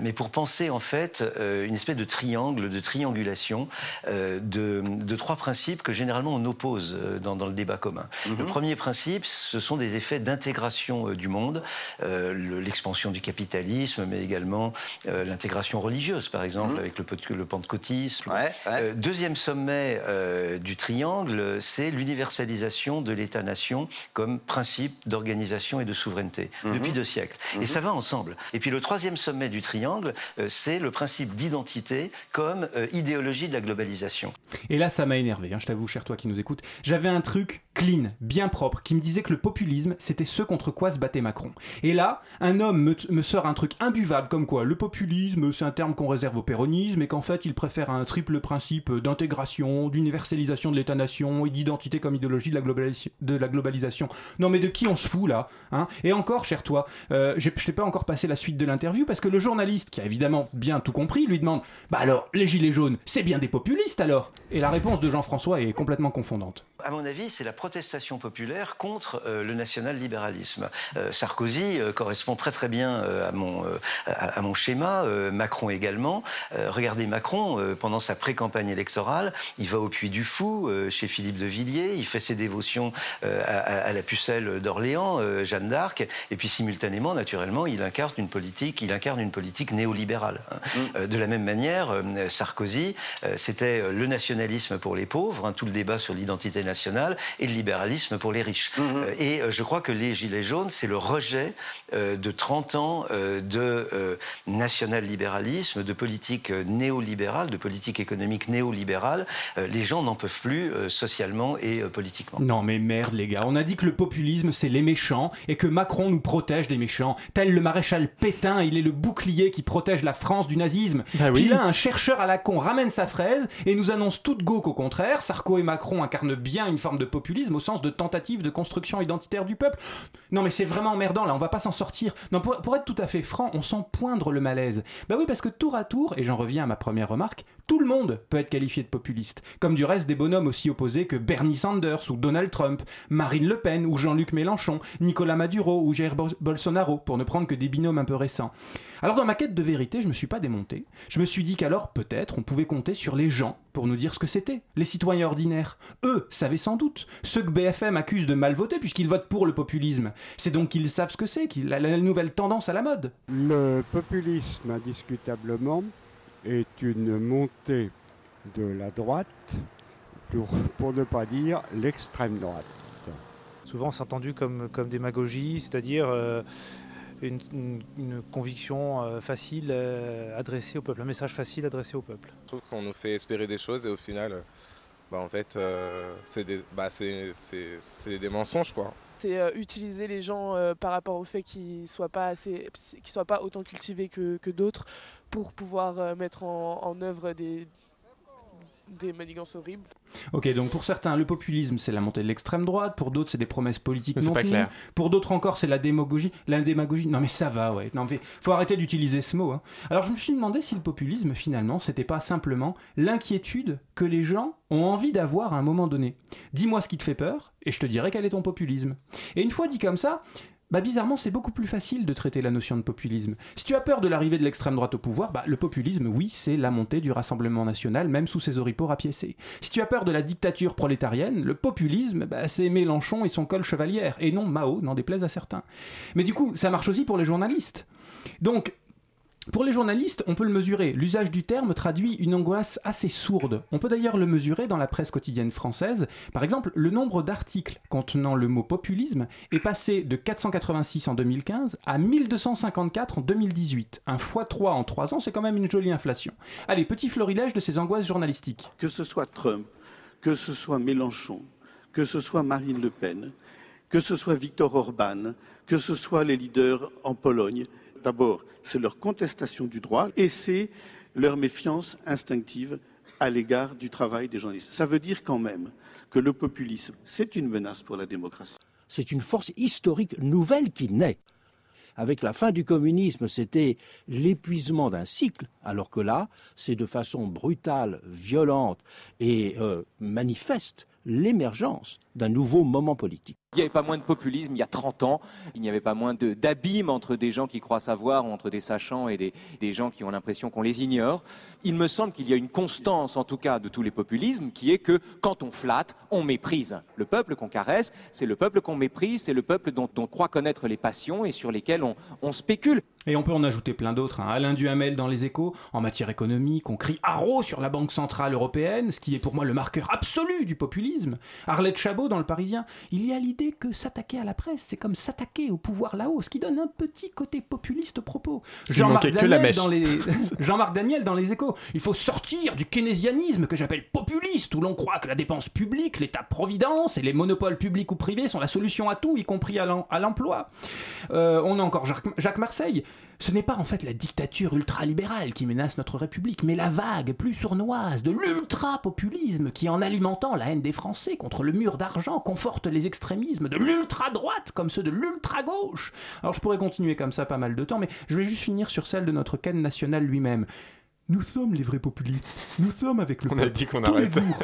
Speaker 33: mais pour penser en fait euh, une espèce de triangle, de triangulation euh, de, trois principes que généralement on oppose euh, dans, le débat commun. Mhm. Le premier principe, ce sont des effets d'intégration du monde, l'expansion du capitalisme, mais également l'intégration religieuse, par exemple, mhm. avec le, le pentecôtisme. deuxième sommet du triangle, c'est l'universalisation de l'État-nation comme principe d'organisation et de souveraineté mhm. depuis deux siècles. Et ça va ensemble. Et puis le troisième sommet du triangle, euh, c'est le principe d'identité comme euh, idéologie de la globalisation.
Speaker 4: Et là, ça m'a énervé, hein, je t'avoue, cher toi qui nous écoutes. J'avais un truc clean, bien propre, qui me disait que le populisme, c'était ce contre quoi se battait Macron. Et là, un homme me, sort un truc imbuvable comme quoi le populisme, c'est un terme qu'on réserve au péronisme et qu'en fait, il préfère un triple principe d'intégration, d'universalisation de l'État-nation et d'identité comme idéologie de la, globalisation. Non mais de qui on se fout là hein? Et encore, cher toi, euh, je t'ai pas encore passé la suite de l'interview parce que le journaliste qui a évidemment bien tout compris, lui demande Bah alors, les gilets jaunes, c'est bien des populistes alors? Et la réponse de Jean-François est complètement confondante.
Speaker 33: À mon avis, c'est la protestation populaire contre euh, le national-libéralisme. Euh, Sarkozy euh, correspond très très bien à, mon, à, à mon schéma, Macron également. Regardez Macron, pendant sa pré-campagne électorale, il va au Puy du Fou, chez Philippe de Villiers, il fait ses dévotions à, la pucelle d'Orléans, Jeanne d'Arc, et puis simultanément, naturellement, il incarne une politique, il incarne une politique néolibérale. hein. Euh, de la même manière, Sarkozy, c'était le nationalisme pour les pauvres, hein, tout le débat sur l'identité nationale, et le libéralisme pour les riches. Euh, et euh, je crois que les Gilets jaunes, c'est le rejet euh, de 30 ans de national-libéralisme, de politique néolibérale, de politique économique néolibérale. Les gens n'en peuvent plus socialement et politiquement.
Speaker 4: Non mais merde les gars, on a dit que le populisme c'est les méchants et que Macron nous protège des méchants. Tel le maréchal Pétain, il est le bouclier qui protège la France du nazisme.
Speaker 2: Bah oui.
Speaker 4: Puis là, un chercheur à la con ramène sa fraise et nous annonce toute go qu'au contraire, Sarko et Macron incarnent bien une forme de populisme au sens de tentative de construction identitaire du peuple. Non mais c'est vraiment emmerdant là, on va pas s'en sortir. Non pour, pour être tout à fait franc, on sent poindre le malaise. Bah oui parce que tour à tour, et j'en reviens à ma première remarque, tout le monde peut être qualifié de populiste. Comme du reste des bonhommes aussi opposés que Bernie Sanders ou Donald Trump, Marine Le Pen ou Jean-Luc Mélenchon, Nicolas Maduro ou Jair Bol- Bolsonaro, pour ne prendre que des binômes un peu récents. Alors dans ma quête de vérité, je me suis pas démonté. Je me suis dit qu'alors peut-être on pouvait compter sur les gens pour nous dire ce que c'était, les citoyens ordinaires. Eux savaient sans doute, ceux que BFM accuse de mal voter puisqu'ils votent pour le populisme. C'est donc qu'ils savent ce que c'est, qu'il- la, la nouvelle tendance à la mode.
Speaker 34: Le populisme, indiscutablement, est une montée de la droite, pour, pour ne pas dire l'extrême droite.
Speaker 35: Souvent, c'est entendu comme, comme démagogie, c'est-à-dire euh, une, une- une conviction euh, facile euh, adressée au peuple, un message facile adressé au peuple.
Speaker 36: Je trouve qu'on nous fait espérer des choses et au final, euh, bah, en fait, euh, c'est des, bah, des mensonges, quoi.
Speaker 37: C'est euh, utiliser les gens euh, par rapport au fait qu'ils soient pas assez, qu'ils soient pas autant cultivés que, que d'autres pour pouvoir mettre en œuvre des, des manigances horribles.
Speaker 4: Ok, donc pour certains, le populisme, c'est la montée de l'extrême droite. Pour d'autres, c'est des promesses politiques
Speaker 2: C'est
Speaker 4: non
Speaker 2: pas clair.
Speaker 4: Pour d'autres encore, c'est la démagogie. La démagogie. Non mais ça va, ouais. Non mais faut arrêter d'utiliser ce mot. hein. Alors je me suis demandé si le populisme, finalement, c'était pas simplement l'inquiétude que les gens ont envie d'avoir à un moment donné. Dis-moi ce qui te fait peur, et je te dirai quel est ton populisme. Et une fois dit comme ça. Bah bizarrement, c'est beaucoup plus facile de traiter la notion de populisme. Si tu as peur de l'arrivée de l'extrême droite au pouvoir, bah, le populisme, oui, c'est la montée du Rassemblement national, même sous ses oripeaux rapiécés. Si tu as peur de la dictature prolétarienne, le populisme, bah, c'est Mélenchon et son col chevalière, et non Mao, n'en déplaise à certains. Mais du coup, ça marche aussi pour les journalistes. Donc, pour les journalistes, on peut le mesurer. L'usage du terme traduit une angoisse assez sourde. On peut d'ailleurs le mesurer dans la presse quotidienne française. Par exemple, le nombre d'articles contenant le mot populisme est passé de 486 en 2015 à 1254 en 2018. Un x3 en 3 ans, c'est quand même une jolie inflation. Allez, petit florilège de ces angoisses journalistiques.
Speaker 38: Que ce soit Trump, que ce soit Mélenchon, que ce soit Marine Le Pen, que ce soit Viktor Orban, que ce soit les leaders en Pologne, d'abord, c'est leur contestation du droit et c'est leur méfiance instinctive à l'égard du travail des journalistes. Ça veut dire quand même que le populisme, c'est une menace pour la démocratie.
Speaker 39: C'est une force historique nouvelle qui naît. Avec la fin du communisme, c'était l'épuisement d'un cycle, alors que là, c'est de façon brutale, violente et euh, manifeste l'émergence d'un nouveau moment politique.
Speaker 40: Il n'y avait pas moins de populisme il y a 30 ans, il n'y avait pas moins d'abîme entre des gens qui croient savoir, entre des sachants et des gens qui ont l'impression qu'on les ignore. Il me semble qu'il y a une constance, en tout cas, de tous les populismes, qui est que quand on flatte, on méprise. Le peuple qu'on caresse, c'est le peuple qu'on méprise, c'est le peuple dont on croit connaître les passions et sur lesquelles on, on spécule.
Speaker 4: Et on peut en ajouter plein d'autres. hein. Alain Duhamel dans Les Échos, en matière économique, on crie haro sur la Banque Centrale Européenne, ce qui est pour moi le marqueur absolu du populisme. Arlette Chabot dans Le Parisien, il y a l'idée que s'attaquer à la presse, c'est comme s'attaquer au pouvoir là-haut, ce qui donne un petit côté populiste au propos. Jean-Marc Daniel, les... Jean-Marc Daniel dans Les Échos, il faut sortir du keynésianisme que j'appelle populiste, où l'on croit que la dépense publique, l'État-providence et les monopoles publics ou privés sont la solution à tout, y compris à l'em- à l'emploi. Euh, on a encore Jacques, Jacques Marseille. Ce n'est pas en fait la dictature ultralibérale qui menace notre République, mais la vague plus sournoise de l'ultra-populisme qui, en alimentant la haine des Français contre le mur d'argent, conforte les extrémismes de l'ultra-droite comme ceux de l'ultra-gauche. Alors je pourrais continuer comme ça pas mal de temps, mais je vais juste finir sur celle de notre Ken national lui-même. Nous sommes les vrais populistes. Nous sommes avec le
Speaker 2: On a
Speaker 4: peuple
Speaker 2: dit qu'on
Speaker 4: tous les
Speaker 2: arrête.
Speaker 4: jours.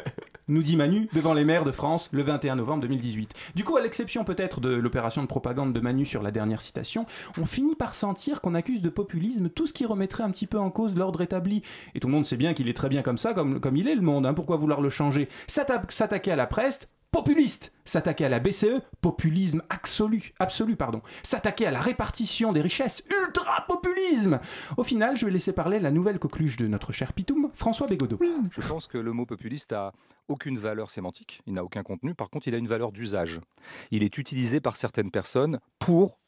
Speaker 4: nous dit Manu devant les maires de France le 21 novembre 2018. Du coup, à l'exception peut-être de l'opération de propagande de Manu sur la dernière citation, on finit par sentir qu'on accuse de populisme tout ce qui remettrait un petit peu en cause l'ordre établi. Et tout le monde sait bien qu'il est très bien comme ça, comme, comme il est le monde, hein, pourquoi vouloir le changer? S'atta- S'attaquer à la presse, populiste. S'attaquer à la BCE, populisme absolu, absolu pardon. S'attaquer à la répartition des richesses, ultra populisme. Au final, je vais laisser parler la nouvelle coqueluche de notre cher Pitoum, François Bégodeau.
Speaker 41: Je pense que le mot populiste a aucune valeur sémantique, il n'a aucun contenu, par contre il a une valeur d'usage. Il est utilisé par certaines personnes pour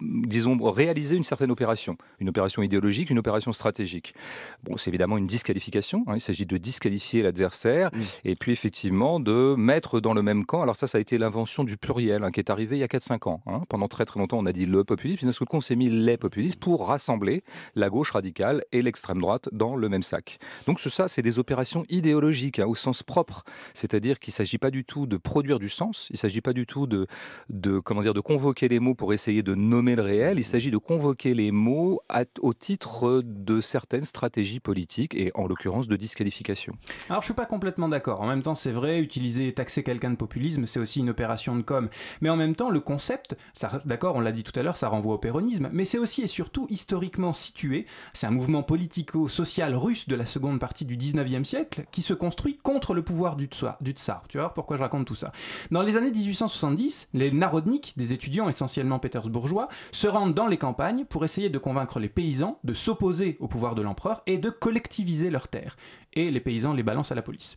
Speaker 41: disons, réaliser une certaine opération, une opération idéologique, une opération stratégique. Bon, c'est évidemment une disqualification, hein, il s'agit de disqualifier l'adversaire, et puis effectivement de mettre dans le même camp, alors ça, ça a été l'invention du pluriel, hein, qui est arrivé il y a 4-5 ans. hein. Pendant très très longtemps, on a dit le populisme, puis d'un seul coup, on s'est mis les populistes pour rassembler la gauche radicale et l'extrême droite dans le même sac. Donc ce- ça, c'est des opérations idéologiques, au sens propre, c'est-à-dire qu'il ne s'agit pas du tout de produire du sens, il ne s'agit pas du tout de, de, comment dire, de convoquer les mots pour essayer de nommer le réel, il s'agit de convoquer les mots au titre de certaines stratégies politiques, et en l'occurrence de disqualification.
Speaker 4: Alors je suis pas complètement d'accord. En même temps, c'est vrai, utiliser, taxer quelqu'un de populisme, c'est aussi une opération de com. Mais en même temps, le concept, d'accord, on l'a dit tout à l'heure, ça renvoie au péronisme, mais c'est aussi et surtout historiquement situé. C'est un mouvement politico-social russe de la seconde partie du 19e siècle qui se construit contre le pouvoir du tsar. Du tsar. Tu voir pourquoi je raconte tout ça? Dans les années 1870, les narodniks, des étudiants essentiellement pétersbourgeois, se rendent dans les campagnes pour essayer de convaincre les paysans de s'opposer au pouvoir de l'empereur et de collectiviser leurs terres. Et les paysans les balancent à la police.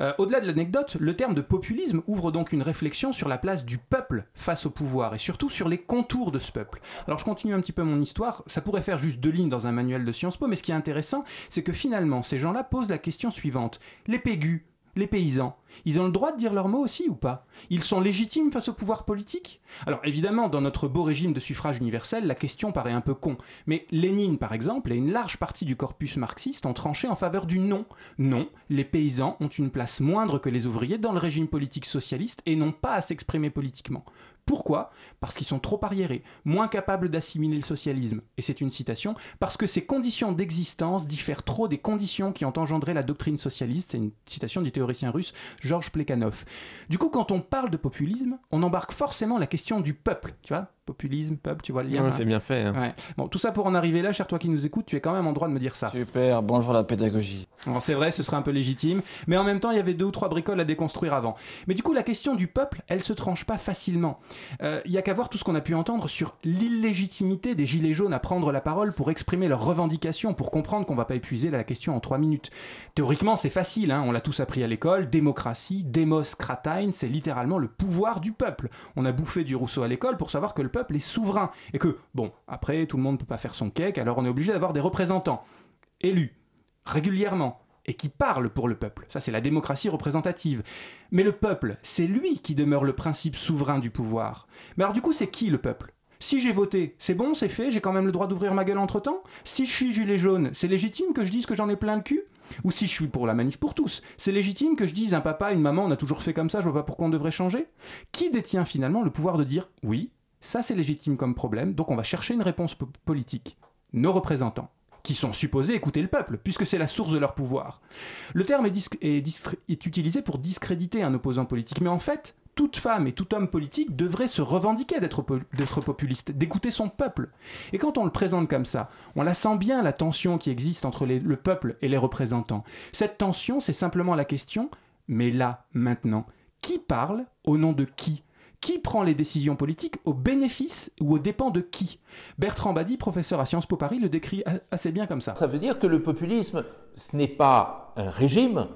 Speaker 4: Euh, Au-delà de l'anecdote, le terme de populisme ouvre donc une réflexion sur la place du peuple face au pouvoir et surtout sur les contours de ce peuple. Alors je continue un petit peu mon histoire, ça pourrait faire juste deux lignes dans un manuel de Sciences Po, mais ce qui est intéressant, c'est que finalement ces gens-là posent la question suivante. Les pégus, les paysans, ils ont le droit de dire leur mot aussi ou pas? Ils sont légitimes face au pouvoir politique? Alors évidemment, dans notre beau régime de suffrage universel, la question paraît un peu con. Mais Lénine, par exemple, et une large partie du corpus marxiste ont tranché en faveur du non. Non, les paysans ont une place moindre que les ouvriers dans le régime politique socialiste et n'ont pas à s'exprimer politiquement. Pourquoi? Parce qu'ils sont trop arriérés, moins capables d'assimiler le socialisme. Et c'est une citation, parce que ces conditions d'existence diffèrent trop des conditions qui ont engendré la doctrine socialiste. C'est une citation du théoricien russe Georges Plekhanov. Du coup, quand on parle de populisme, on embarque forcément la question du peuple. Tu vois? Populisme, peuple, tu vois le lien
Speaker 2: Ouais,
Speaker 4: hein
Speaker 2: c'est bien fait, hein.
Speaker 4: Ouais. Bon, tout ça pour en arriver là, cher toi qui nous écoutes, tu es quand même en droit de me dire ça.
Speaker 42: Super, bonjour la pédagogie.
Speaker 4: Alors c'est vrai, ce serait un peu légitime, mais en même temps, il y avait deux ou trois bricoles à déconstruire avant. Mais du coup, la question du peuple, elle se tranche pas facilement. Euh, Il y a qu'à voir tout ce qu'on a pu entendre sur l'illégitimité des gilets jaunes à prendre la parole pour exprimer leurs revendications, pour comprendre qu'on va pas épuiser la question en trois minutes. Théoriquement, c'est facile, hein, on l'a tous appris à l'école, démocratie, demos kratein, c'est littéralement le pouvoir du peuple. On a bouffé du Rousseau à l'école pour savoir que le peuple est souverain, et que, bon, après, tout le monde peut pas faire son cake, alors on est obligé d'avoir des représentants élus régulièrement et qui parlent pour le peuple. Ça, c'est la démocratie représentative. Mais le peuple, c'est lui qui demeure le principe souverain du pouvoir. Mais alors du coup, c'est qui le peuple? Si j'ai voté, c'est bon, c'est fait, j'ai quand même le droit d'ouvrir ma gueule entre temps? Si je suis gilet jaune, c'est légitime que je dise que j'en ai plein le cul? Ou si je suis pour la manif pour tous, c'est légitime que je dise un papa, une maman, on a toujours fait comme ça, je vois pas pourquoi on devrait changer? Qui détient finalement le pouvoir de dire oui, ça c'est légitime comme problème, donc on va chercher une réponse po- politique Nos représentants qui sont supposés écouter le peuple, puisque c'est la source de leur pouvoir. Le terme est, utilisé pour discréditer un opposant politique, mais en fait, toute femme et tout homme politique devrait se revendiquer d'être po- d'être populiste, d'écouter son peuple. Et quand on le présente comme ça, on la sent bien la tension qui existe entre le peuple et les représentants. Cette tension, c'est simplement la question, mais là, maintenant, qui parle au nom de qui? Qui prend les décisions politiques au bénéfice ou aux dépens de qui? Bertrand Badi, professeur à Sciences Po Paris, le décrit assez bien comme ça.
Speaker 43: Ça veut dire que le populisme, ce n'est pas un régime,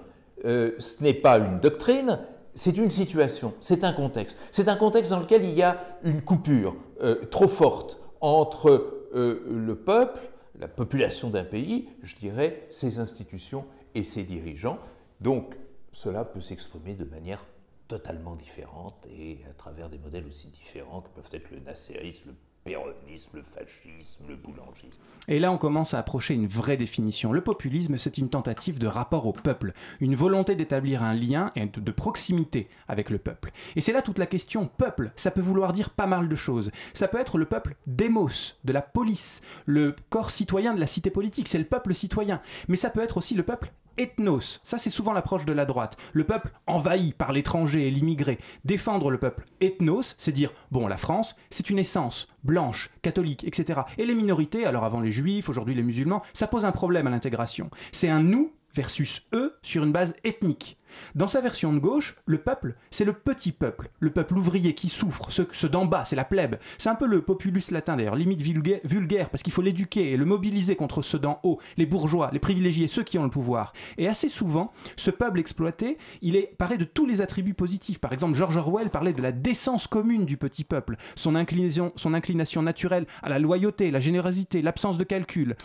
Speaker 43: euh, ce n'est pas une doctrine, c'est une situation, c'est un contexte. C'est un contexte dans lequel il y a une coupure euh, trop forte entre euh, le peuple, la population d'un pays, je dirais, ses institutions et ses dirigeants. Donc cela peut s'exprimer de manière totalement différente et à travers des modèles aussi différents que peuvent être le nasserisme, le péronisme, le fascisme, le boulangisme.
Speaker 4: Et là, on commence à approcher une vraie définition. Le populisme, c'est une tentative de rapport au peuple, une volonté d'établir un lien et de proximité avec le peuple. Et c'est là toute la question. Peuple, ça peut vouloir dire pas mal de choses. Ça peut être le peuple démos, de la police, le corps citoyen de la cité politique, c'est le peuple citoyen. Mais ça peut être aussi le peuple ethnos. Ça, c'est souvent l'approche de la droite. Le peuple envahi par l'étranger et l'immigré. Défendre le peuple ethnos, c'est dire, bon, la France, c'est une essence, blanche, catholique, etc. Et les minorités, alors avant les juifs, aujourd'hui les musulmans, ça pose un problème à l'intégration. C'est un nous versus eux sur une base ethnique. Dans sa version de gauche, le peuple, c'est le petit peuple, le peuple ouvrier qui souffre, ce, d'en bas, c'est la plèbe. C'est un peu le populus latin d'ailleurs, limite vulgaire, parce qu'il faut l'éduquer et le mobiliser contre ceux d'en haut, les bourgeois, les privilégiés, ceux qui ont le pouvoir. Et assez souvent, ce peuple exploité, il est paré de tous les attributs positifs. Par exemple, George Orwell parlait de la décence commune du petit peuple, son inclination, son inclination naturelle à la loyauté, la générosité, l'absence de calcul.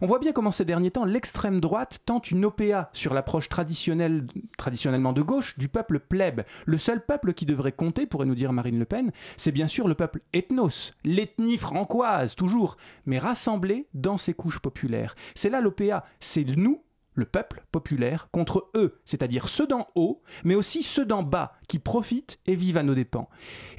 Speaker 4: On voit bien comment ces derniers temps, l'extrême droite tente une OPA sur l'approche traditionnelle traditionnellement de gauche, du peuple plèbe. Le seul peuple qui devrait compter, pourrait nous dire Marine Le Pen, c'est bien sûr le peuple ethnos, l'ethnie francoise, toujours, mais rassemblé dans ses couches populaires. C'est là l'OPA, c'est nous le peuple populaire, contre eux, c'est-à-dire ceux d'en haut, mais aussi ceux d'en bas, qui profitent et vivent à nos dépens.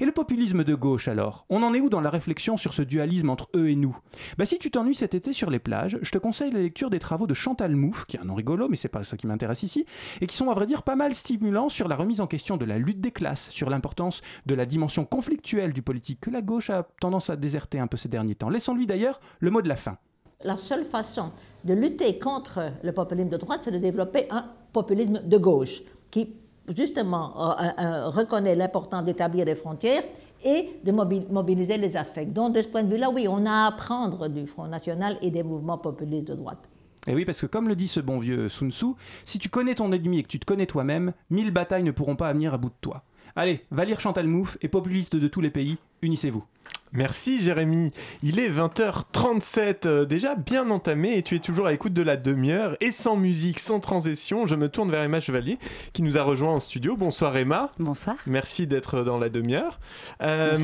Speaker 4: Et le populisme de gauche alors? On en est où dans la réflexion sur ce dualisme entre eux et nous? Bah si tu t'ennuies cet été sur les plages, je te conseille la lecture des travaux de Chantal Mouffe, qui est un nom rigolo, mais c'est pas ça qui m'intéresse ici, et qui sont à vrai dire pas mal stimulants sur la remise en question de la lutte des classes, sur l'importance de la dimension conflictuelle du politique que la gauche a tendance à déserter un peu ces derniers temps. Laissons-lui d'ailleurs le mot de la fin.
Speaker 44: La seule façon de lutter contre le populisme de droite, c'est de développer un populisme de gauche qui, justement, euh, euh, euh, reconnaît l'importance d'établir des frontières et de mobiliser les affects. Donc, de ce point de vue-là, oui, on a à apprendre du Front National et des mouvements populistes de droite.
Speaker 4: Et oui, parce que comme le dit ce bon vieux Sun Tzu, si tu connais ton ennemi et que tu te connais toi-même, mille batailles ne pourront pas venir à bout de toi. Allez, va lire Chantal Mouffe et populistes de tous les pays, unissez-vous.
Speaker 2: Merci Jérémy. Il est 20h37, euh, déjà bien entamé et tu es toujours à l'écoute de la demi-heure et sans musique, sans transition. Je me tourne vers Emma Chevalier qui nous a rejoint en studio. Bonsoir Emma.
Speaker 30: Bonsoir.
Speaker 2: Merci d'être dans la demi-heure. Euh,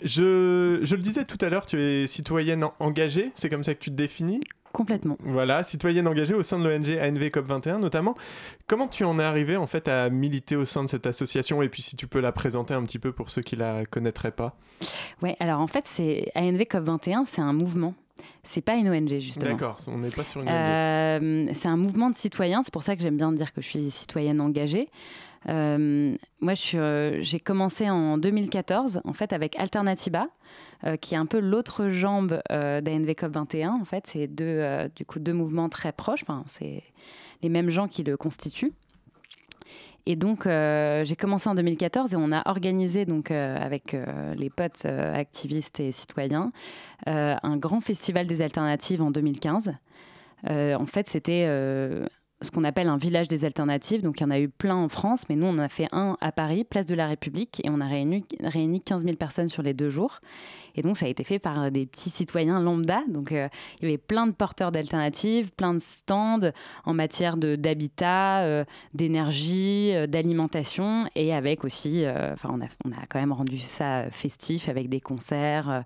Speaker 2: je, je le disais tout à l'heure, tu es citoyenne engagée, c'est comme ça que tu te définis?
Speaker 30: Complètement.
Speaker 2: Voilà, citoyenne engagée au sein de l'ONG ANV COP21 notamment. Comment tu en es arrivé en fait à militer au sein de cette association? Et puis si tu peux la présenter un petit peu pour ceux qui la connaîtraient pas
Speaker 30: Oui, alors en fait, c'est ANV COP21, c'est un mouvement. C'est pas une ONG justement.
Speaker 2: D'accord, on n'est pas sur une ONG.
Speaker 30: Euh, c'est un mouvement de citoyens, c'est pour ça que j'aime bien dire que je suis citoyenne engagée. Euh, moi, euh, j'ai commencé en 2014, en fait, avec Alternatiba, euh, qui est un peu l'autre jambe d'ANV COP 21. En fait, c'est deux, du deux mouvements très proches. Enfin, c'est les mêmes gens qui le constituent. Et donc, j'ai commencé en 2014 et on a organisé, donc, avec les potes activistes et citoyens, un grand festival des alternatives en 2015. en fait, c'était ce qu'on appelle un village des alternatives. Donc il y en a eu plein en France, mais nous on en a fait un à Paris, place de la République, et on a réuni, réuni 15 000 personnes sur les deux jours. Et donc ça a été fait par euh, des petits citoyens lambda. Donc euh, il y avait plein de porteurs d'alternatives, plein de stands en matière d'habitat, euh, d'énergie, d'alimentation, et avec aussi, enfin on a, on a quand même rendu ça festif avec des concerts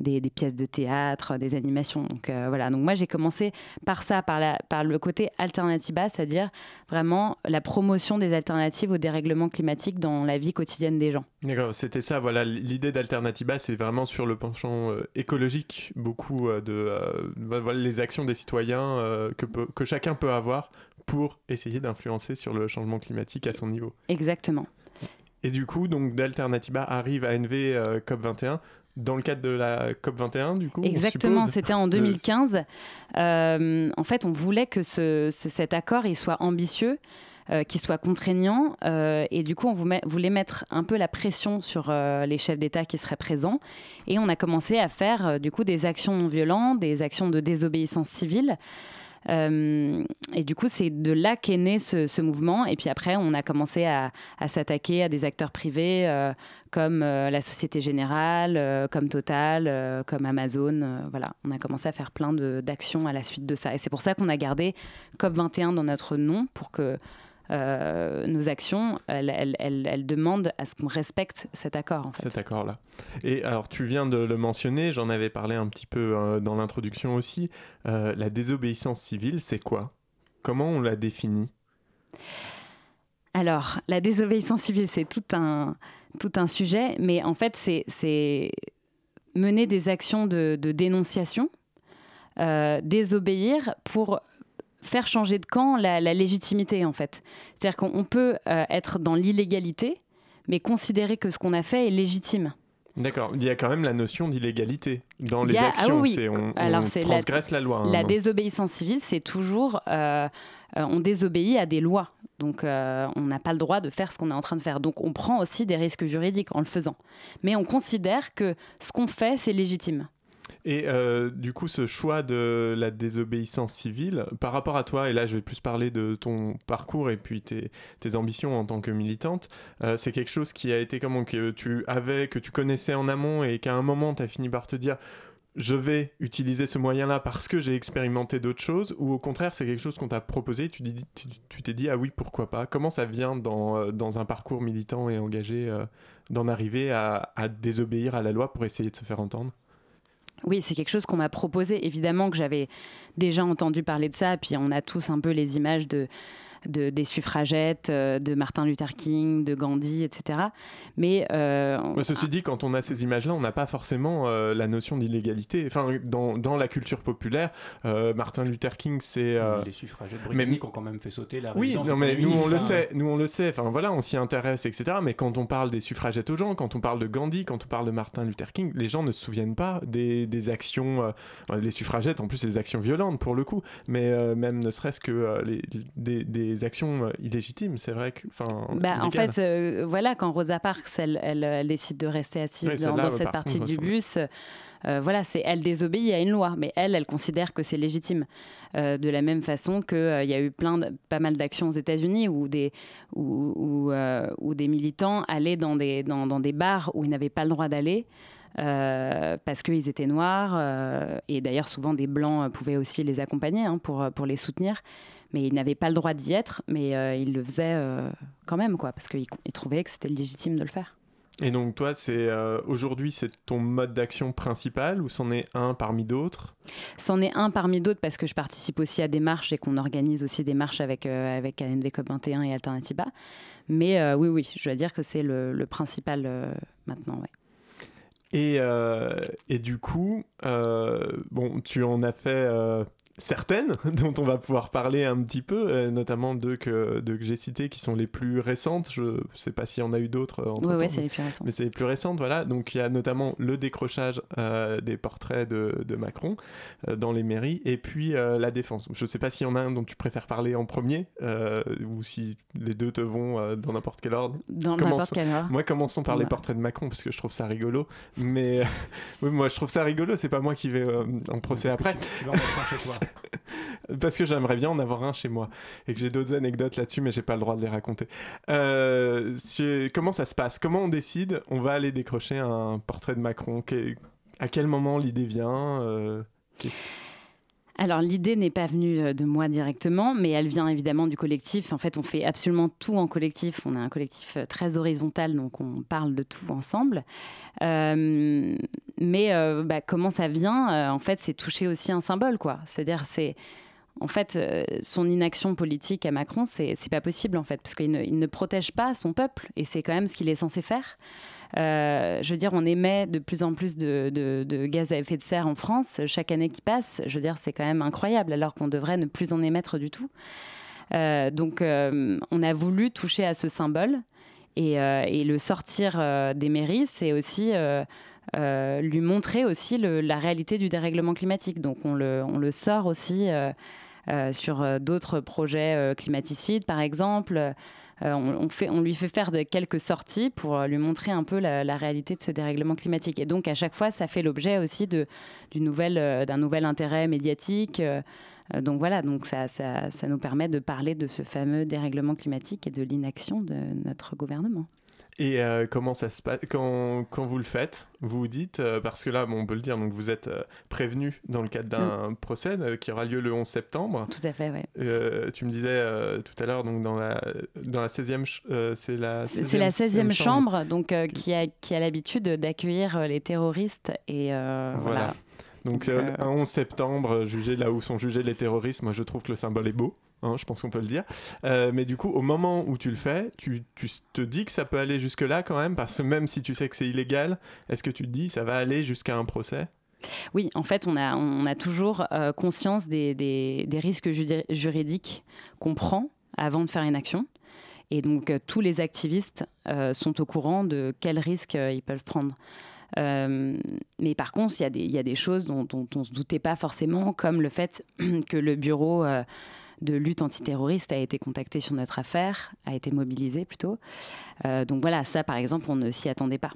Speaker 30: des, pièces de théâtre, des animations. Donc euh, voilà. Donc moi j'ai commencé par ça, par, la, par le côté alternativa, c'est-à-dire vraiment la promotion des alternatives au dérèglement climatique dans la vie quotidienne des gens.
Speaker 2: D'accord, c'était ça. Voilà, l'idée d'alternativa, c'est vraiment sur le penchant euh, écologique, beaucoup euh, de voilà, les actions des citoyens que, que chacun peut avoir pour essayer d'influencer sur le changement climatique à son niveau.
Speaker 30: Exactement.
Speaker 2: Et du coup, donc d'Alternativa arrive à NV COP21 dans le cadre de la COP21, du coup
Speaker 30: Exactement, c'était en 2015. Euh, en fait, on voulait que ce, cet accord il soit ambitieux. Euh, qu'il soit contraignant. Euh, et du coup, on voulait mettre un peu la pression sur les chefs d'État qui seraient présents. Et on a commencé à faire du coup des actions non violentes, des actions de désobéissance civile. Euh, et du coup, c'est de là qu'est né ce, mouvement. Et puis après, on a commencé à, s'attaquer à des acteurs privés euh, comme euh, la Société Générale, comme Total, comme Amazon. voilà, on a commencé à faire plein d'actions à la suite de ça. Et c'est pour ça qu'on a gardé COP21 dans notre nom pour que euh, nos actions, elles, demandent à ce qu'on respecte cet accord. En fait.
Speaker 2: Cet accord-là. Et alors, tu viens de le mentionner, j'en avais parlé un petit peu euh, dans l'introduction aussi. Euh, la désobéissance civile, c'est quoi? Comment on la définit?
Speaker 30: Alors, la désobéissance civile, c'est tout un, tout un sujet, mais en fait, c'est mener des actions de, de dénonciation, désobéir pour faire changer de camp la, la légitimité, en fait. C'est-à-dire qu'on peut euh, être dans l'illégalité, mais considérer que ce qu'on a fait est légitime.
Speaker 2: D'accord, il y a quand même la notion d'illégalité dans les
Speaker 30: a- ah
Speaker 2: actions.
Speaker 30: oui, oui.
Speaker 2: c'est on,
Speaker 30: Alors,
Speaker 2: on
Speaker 30: la-
Speaker 2: transgresse la, loi. hein.
Speaker 30: La désobéissance civile, c'est toujours euh, euh, on désobéit à des lois. Donc euh, on n'a pas le droit de faire ce qu'on est en train de faire. Donc on prend aussi des risques juridiques en le faisant. Mais on considère que ce qu'on fait, c'est légitime.
Speaker 2: Et euh, du coup, ce choix de la désobéissance civile, par rapport à toi, et là je vais plus parler de ton parcours et puis tes, ambitions en tant que militante, euh, c'est quelque chose qui a été comment que tu avais, que tu connaissais en amont et qu'à un moment tu as fini par te dire je vais utiliser ce moyen-là parce que j'ai expérimenté d'autres choses, ou au contraire c'est quelque chose qu'on t'a proposé, et tu t'es dit ah oui pourquoi pas. Comment ça vient dans, euh, dans un parcours militant et engagé d'en arriver à, à désobéir à la loi pour essayer de se faire entendre?
Speaker 30: Oui, c'est quelque chose qu'on m'a proposé. Évidemment que j'avais déjà entendu parler de ça. Puis on a tous un peu les images de, de- des suffragettes, euh, de Martin Luther King, de Gandhi, etc. Mais euh,
Speaker 2: Mais ceci dit, quand on a ces images-là, on n'a pas forcément euh, la notion d'illégalité. Enfin, dans, dans la culture populaire, euh, Martin Luther King, c'est. euh,
Speaker 4: Les suffragettes
Speaker 2: mais-
Speaker 4: britanniques ont quand même fait sauter la
Speaker 2: Oui, non, mais nous on le
Speaker 4: hein.
Speaker 2: sait, nous on le sait. Enfin voilà, on s'y intéresse, etc. Mais quand on parle des suffragettes aux gens, quand on parle de Gandhi, quand on parle de Martin Luther King, les gens ne se souviennent pas des, des actions. les suffragettes, en plus, c'est des actions violentes pour le coup, mais euh, même ne serait-ce que euh, les, des, des actions euh, illégitimes. C'est vrai que.
Speaker 30: Bah, en fait, euh, voilà, quand Rosa Parks, elle, elle, elle décide de rester assise
Speaker 2: Oui,
Speaker 30: dans, cette
Speaker 2: par
Speaker 30: partie
Speaker 2: contre,
Speaker 30: du bus, euh, voilà, c'est elle désobéit à une loi, mais elle, elle considère que c'est légitime. Euh, de la même façon qu'il y a eu plein de- pas mal d'actions aux États-Unis où des, où, où, euh, où des militants allaient dans des, dans, dans des bars où ils n'avaient pas le droit d'aller. euh, parce qu'ils étaient noirs euh, et d'ailleurs souvent des blancs euh, pouvaient aussi les accompagner hein, pour, pour les soutenir mais ils n'avaient pas le droit d'y être, mais euh, ils le faisaient euh, quand même, quoi, parce qu'ils ils trouvaient que c'était légitime de le faire.
Speaker 2: Et donc toi, c'est euh, aujourd'hui, c'est ton mode d'action principal ou c'en est un parmi d'autres?
Speaker 30: C'en est un parmi d'autres parce que je participe aussi à des marches et qu'on organise aussi des marches avec, euh, avec ANV COP21 et Alternativa. Mais euh, oui, oui, je dois dire que c'est le, le principal maintenant. ouais.
Speaker 2: Et, et du coup, bon, tu en as fait certaines dont on va pouvoir parler un petit peu, euh, notamment deux que, deux que j'ai citées qui sont les plus récentes. Je sais pas s'il y en a eu d'autres euh, entre
Speaker 30: Ouais, c'est
Speaker 2: mais-
Speaker 30: les plus récentes.
Speaker 2: Mais c'est les plus récentes, voilà. Donc il y a notamment le décrochage euh, des portraits de, de Macron euh, dans les mairies et puis euh, la défense. Je sais pas s'il y en a un dont tu préfères parler en premier euh, ou si les deux te vont euh, dans n'importe quel ordre.
Speaker 30: Dans n'importe quel ordre.
Speaker 2: Moi, commençons par les portraits de Macron parce que je trouve ça rigolo. Mais oui, moi, je trouve ça rigolo. C'est pas moi qui vais euh, en procès après.
Speaker 4: tu- tu
Speaker 2: parce que j'aimerais bien en avoir un chez moi et que j'ai d'autres anecdotes là-dessus, mais j'ai pas le droit de les raconter. Euh, si- comment ça se passe? Comment on décide? On va aller décrocher un portrait de Macron. À quel moment l'idée vient? Euh,
Speaker 30: Alors l'idée n'est pas venue euh, de moi directement, mais elle vient évidemment du collectif. En fait, on fait absolument tout en collectif. On a un collectif euh, très horizontal, donc on parle de tout ensemble. Euh, mais bah, comment ça vient En fait, c'est toucher aussi un symbole, quoi. C'est-à-dire, c'est en fait, son inaction politique à Macron, c'est pas possible en fait, parce qu'il ne, il ne protège pas son peuple, et c'est quand même ce qu'il est censé faire. Euh, je veux dire, on émet de plus en plus de, gaz à effet de serre en France chaque année qui passe. Je veux dire, c'est quand même incroyable, alors qu'on devrait ne plus en émettre du tout. Euh, donc, euh, on a voulu toucher à ce symbole et, le sortir des mairies, c'est aussi lui montrer aussi la réalité du dérèglement climatique. Donc, on le, on le sort aussi. sur d'autres projets climaticides, par exemple. Euh, on, lui fait faire de, quelques sorties pour euh, lui montrer un peu la, réalité de ce dérèglement climatique. Et donc, à chaque fois, ça fait l'objet aussi euh, d'un nouvel intérêt médiatique. donc voilà, donc ça nous permet de parler de ce fameux dérèglement climatique et de l'inaction de notre gouvernement.
Speaker 2: Et euh, comment ça se passe quand, quand vous le faites Vous vous dites, euh, parce que là, bon, on peut le dire, donc vous êtes euh, prévenu dans le cadre d'un procès euh, qui aura lieu le 11 septembre.
Speaker 30: Tout à fait, oui.
Speaker 2: Tu me disais tout à l'heure, donc dans la, dans la 16e, ch- euh, c'est la
Speaker 30: C'est c'est la 16e chambre, donc, qui a, qui a l'habitude d'accueillir les terroristes. Et voilà.
Speaker 2: Voilà. Donc, un 11 septembre, jugé là où sont jugés les terroristes, moi je trouve que le symbole est beau. Hein, je pense qu'on peut le dire. Euh, mais du coup, au moment où tu le fais, tu, te dis que ça peut aller jusque-là quand même, parce que même si tu sais que c'est illégal, est-ce que tu te dis ça va aller jusqu'à un procès?
Speaker 30: Oui, en fait, on a, toujours euh, conscience des, risques juridiques qu'on prend avant de faire une action. Et donc, euh, tous les activistes sont au courant de quels risques ils peuvent prendre. Mais par contre, il y, a des- choses dont, dont on ne se doutait pas forcément, comme le fait que le bureau de lutte antiterroriste a été contacté sur notre affaire, a été mobilisé plutôt. Euh, donc voilà, ça par exemple, on ne s'y attendait pas.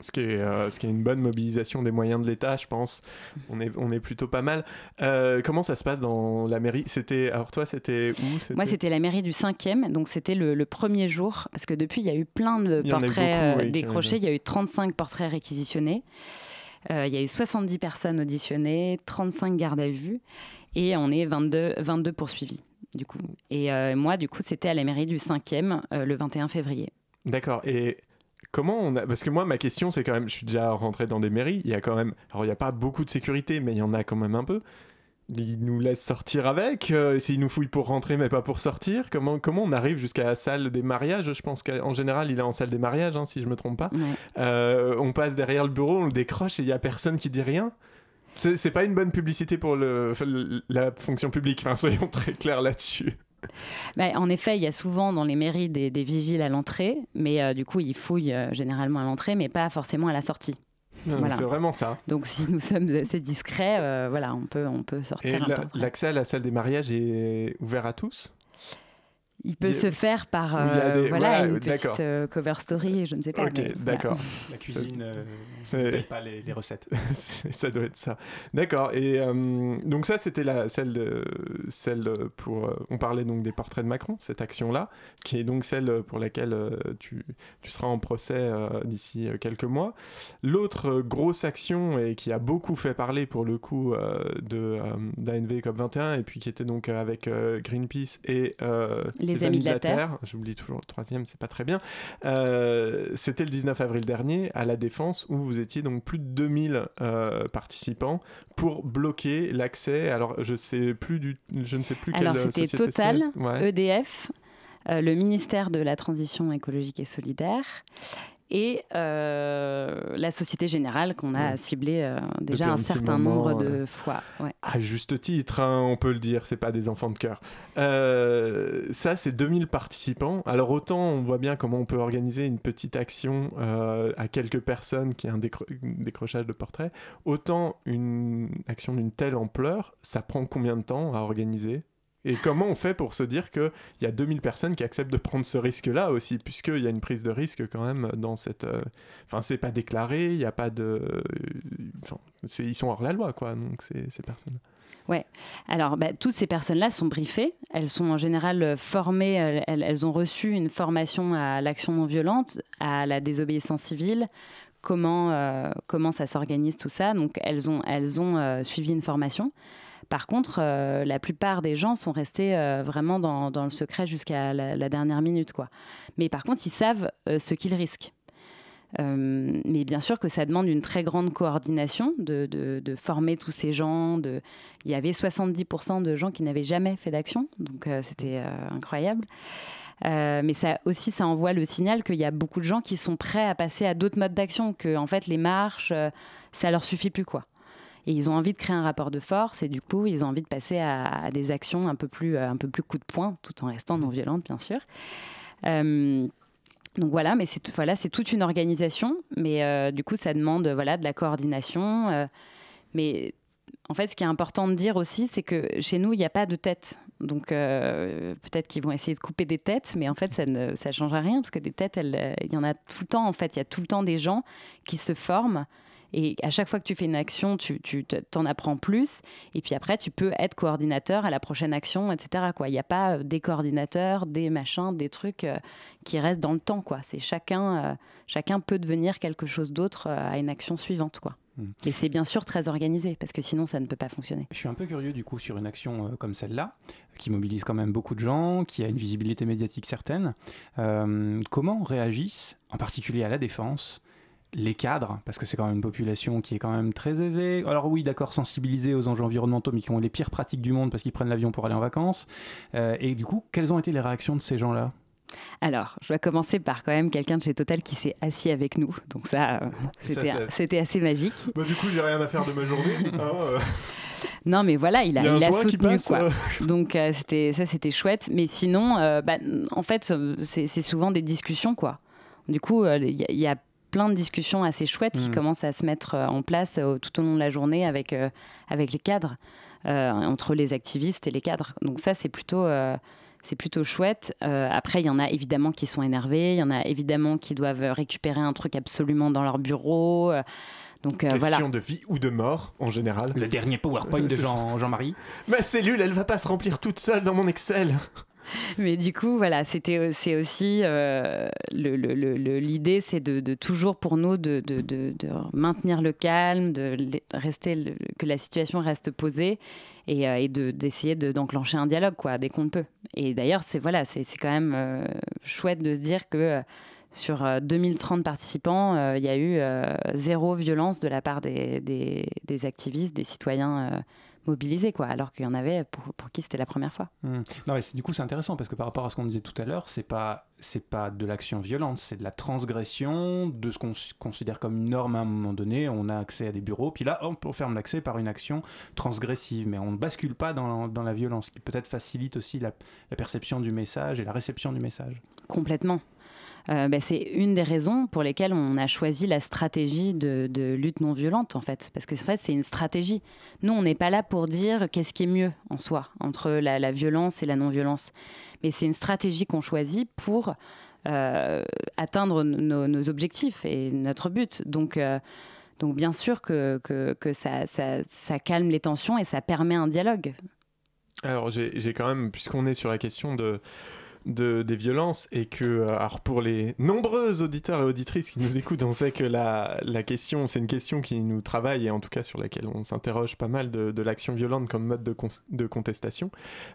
Speaker 2: Ce qui, est, euh, ce qui est une bonne mobilisation des moyens de l'État, je pense. On est, on est plutôt pas mal. Euh, comment ça se passe dans la mairie? C'était Alors toi, c'était où?
Speaker 30: Moi, c'était la mairie du 5e, donc c'était le, le premier jour, parce que depuis, il y a eu plein de
Speaker 2: Il
Speaker 30: portraits
Speaker 2: beaucoup, oui, qui
Speaker 30: décrochés. Il y a eu 35 portraits réquisitionnés. Il y a eu 70 personnes auditionnées, 35 gardes à vue, et on est 22, 22 poursuivis, du coup. Et euh, moi, du coup, c'était à la mairie du 5e, euh, le 21 février.
Speaker 2: D'accord. Et comment on a... Parce que moi, ma question, c'est quand même... Je suis déjà rentré dans des mairies. Il y a quand même... Alors, il n'y a pas beaucoup de sécurité, mais il y en a quand même un peu. Ils nous laissent sortir avec. Euh, S'ils nous fouillent pour rentrer, mais pas pour sortir. Comment, comment on arrive jusqu'à la salle des mariages? Je pense qu'en général, il est en salle des mariages, hein, si je me trompe pas. Euh, on passe derrière le bureau, on le décroche et il y a personne qui dit rien. C'est pas une bonne publicité pour le, la fonction publique. Enfin, soyons très clairs là-dessus.
Speaker 30: Bah, en effet, il y a souvent dans les mairies des, des vigiles à l'entrée, mais euh, du coup, ils fouillent euh, généralement à l'entrée, mais pas forcément à la sortie.
Speaker 2: Mais C'est vraiment ça.
Speaker 30: Donc, si nous sommes assez discrets, euh, voilà, on peut, on peut sortir
Speaker 2: la- l'accès à la salle des mariages est ouvert à tous?
Speaker 30: Il peut
Speaker 2: il y a-
Speaker 30: se faire par euh,
Speaker 2: des-
Speaker 30: voilà,
Speaker 2: voilà,
Speaker 30: une petite euh, cover story, je ne sais pas.
Speaker 2: Ok,
Speaker 30: voilà.
Speaker 2: d'accord.
Speaker 4: La cuisine euh, ne paye pas les, les recettes.
Speaker 2: Ça doit être ça. D'accord. Et euh, donc ça, c'était la celle de, celle pour. euh, on parlait donc des portraits de Macron, cette action-là, qui est donc celle pour laquelle euh, tu, tu seras en procès euh, d'ici euh, quelques mois. L'autre euh, grosse action et qui a beaucoup fait parler pour le coup euh, de euh, d'ANV COP 21 et puis qui était donc euh, avec euh, Greenpeace et euh,
Speaker 30: Les Amis de la Terre.
Speaker 2: J'oublie toujours le troisième, c'est pas très bien. Euh, C'était le 19 avril dernier à la Défense où vous étiez donc plus de 2000 euh, participants pour bloquer l'accès. Alors je sais plus du, je ne sais plus
Speaker 30: Alors,
Speaker 2: quelle
Speaker 30: c'était Total.
Speaker 2: Ouais.
Speaker 30: EDF, euh, le ministère de la Transition écologique et solidaire et euh, la Société Générale qu'on a
Speaker 2: Ouais.
Speaker 30: ciblée euh, déjà un certain
Speaker 2: moment,
Speaker 30: nombre de fois. ouais.
Speaker 2: À juste titre, hein, on peut le dire, c'est pas des enfants de cœur. Euh, ça, c'est 2000 participants. Alors autant on voit bien comment on peut organiser une petite action à quelques personnes qui est un décro- décrochage de portrait, autant une action d'une telle ampleur, ça prend combien de temps à organiser? Et comment on fait pour se dire qu'il y a 2000 personnes qui acceptent de prendre ce risque-là aussi, puisqu'il y a une prise de risque quand même dans cette... euh, Enfin, c'est pas déclaré, il n'y a pas de... C'est- ils sont hors la loi, quoi, donc ces, ces personnes.
Speaker 30: Ouais. Alors, bah, toutes ces personnes-là sont briefées. Elles sont en général euh, formées. Elles, ont reçu une formation à l'action non violente, à la désobéissance civile. Comment euh, comment ça s'organise tout ça? Donc, elles ont elles ont euh, suivi une formation. Par contre, euh, la plupart des gens sont restés euh, vraiment dans, le secret jusqu'à la, dernière minute, quoi. Mais par contre, ils savent euh, ce qu'ils risquent. Mais bien sûr que ça demande une très grande coordination de, former tous ces gens. De... Il y avait 70% de gens qui n'avaient jamais fait d'action, donc c'était incroyable. Mais ça aussi, ça envoie le signal qu'il y a beaucoup de gens qui sont prêts à passer à d'autres modes d'action, que en fait les marches, euh, ça leur suffit plus quoi. Et ils ont envie de créer un rapport de force et du coup ils ont envie de passer à, des actions un peu plus, euh, un peu plus coup de poing, tout en restant non violentes bien sûr. Euh, donc voilà, mais c'est voilà, c'est toute une organisation, mais euh, du coup ça demande voilà de la coordination. mais en fait, ce qui est important de dire aussi, c'est que chez nous il n'y a pas de tête. Donc peut-être qu'ils vont essayer de couper des têtes, mais en fait ça ne ça change rien parce que des têtes, il y en a tout le temps. En fait, il y a tout le temps des gens qui se forment. Et à chaque fois que tu fais une action, tu, tu te- t'en apprends plus. Et puis après, tu peux être coordinateur à la prochaine action, etc. Quoi. Il n'y a pas euh, des coordinateurs, des machins, des trucs euh, qui restent dans le temps. Quoi. C'est chacun, euh, chacun peut devenir quelque chose d'autre à une action suivante. Quoi.
Speaker 4: Mm.
Speaker 30: Et c'est bien sûr très organisé, parce que sinon, ça ne peut pas fonctionner.
Speaker 4: Je suis un peu curieux du coup sur une action comme celle-là, qui mobilise quand même beaucoup de gens, qui a une visibilité médiatique certaine. Euh, comment réagissent, en particulier à la défense, les cadres, parce que c'est quand même une population qui est quand même très aisée. Alors oui, d'accord, sensibilisée aux enjeux environnementaux, mais qui ont les pires pratiques du monde parce qu'ils prennent l'avion pour aller en vacances. Euh, et du coup, quelles ont été les réactions de ces gens-là?
Speaker 30: Alors, je dois commencer par quand même quelqu'un de chez Total qui s'est assis avec nous. Donc ça, euh,
Speaker 2: ça,
Speaker 30: c'était, assez magique.
Speaker 2: Bah, du coup, j'ai rien à faire de ma journée. hein, euh.
Speaker 30: Non, mais voilà, il a,
Speaker 2: Il a
Speaker 30: il soutenu
Speaker 2: passe,
Speaker 30: quoi.
Speaker 2: euh.
Speaker 30: Donc euh, c'était ça, c'était chouette. Mais sinon, euh, bah, en fait, c'est c'est souvent des discussions quoi. Du coup, euh, il y, a- il y a plein de discussions assez chouettes qui
Speaker 2: Mm.
Speaker 30: commencent à se mettre euh, en place euh, tout au long de la journée avec euh, avec les cadres, euh, entre les activistes et les cadres. Donc ça, c'est plutôt euh, c'est plutôt chouette. Euh, après, il y en a évidemment qui sont énervés, il y en a évidemment qui doivent récupérer un truc absolument dans leur bureau. euh, donc euh,
Speaker 2: Question
Speaker 30: voilà.
Speaker 2: de vie ou de mort, en général.
Speaker 4: Le dernier PowerPoint de. Jean- Jean-Marie.
Speaker 2: Ma cellule, elle va pas se remplir toute seule dans mon Excel.
Speaker 30: Mais du coup, voilà, c'était c'est aussi euh, l'idée, c'est de, toujours pour nous de, maintenir le calme, de rester que la situation reste posée et, euh, et de d'essayer de- d'enclencher un dialogue quoi dès qu'on peut. Et d'ailleurs, c'est voilà, c'est quand même euh, chouette de se dire que euh, sur euh, 2030 participants, euh, il y a eu euh, zéro violence de la part des, des- activistes, des citoyens euh, mobilisés, quoi, alors qu'il y en avait pour, pour qui c'était la première fois.
Speaker 4: Hmm. Non, mais du coup, c'est intéressant parce que par rapport à ce qu'on disait tout à l'heure, c'est pas c'est pas de l'action violente, c'est de la transgression de ce qu'on considère comme une norme à un moment donné. On a accès à des bureaux, puis là, on ferme l'accès par une action transgressive, mais on ne bascule pas dans, dans la violence, ce qui peut-être facilite aussi la, la perception du message et la réception du message.
Speaker 30: Complètement. Euh, bah, c'est une des raisons pour lesquelles on a choisi la stratégie de, lutte non violente, en fait. Parce que en fait, c'est une stratégie. Nous, on n'est pas là pour dire qu'est-ce qui est mieux en soi, entre la, violence et la non-violence. Mais c'est une stratégie qu'on choisit pour euh, atteindre nos, objectifs et notre but. Donc, euh, donc bien sûr que, que, ça, calme les tensions et ça permet un dialogue.
Speaker 2: Alors j'ai quand même, puisqu'on est sur la question de, de- des violences et que, euh, alors pour les nombreux auditeurs et auditrices qui nous écoutent, on sait que la, la question, c'est une question qui nous travaille et en tout cas sur laquelle on s'interroge pas mal de, l'action violente comme mode de, de contestation.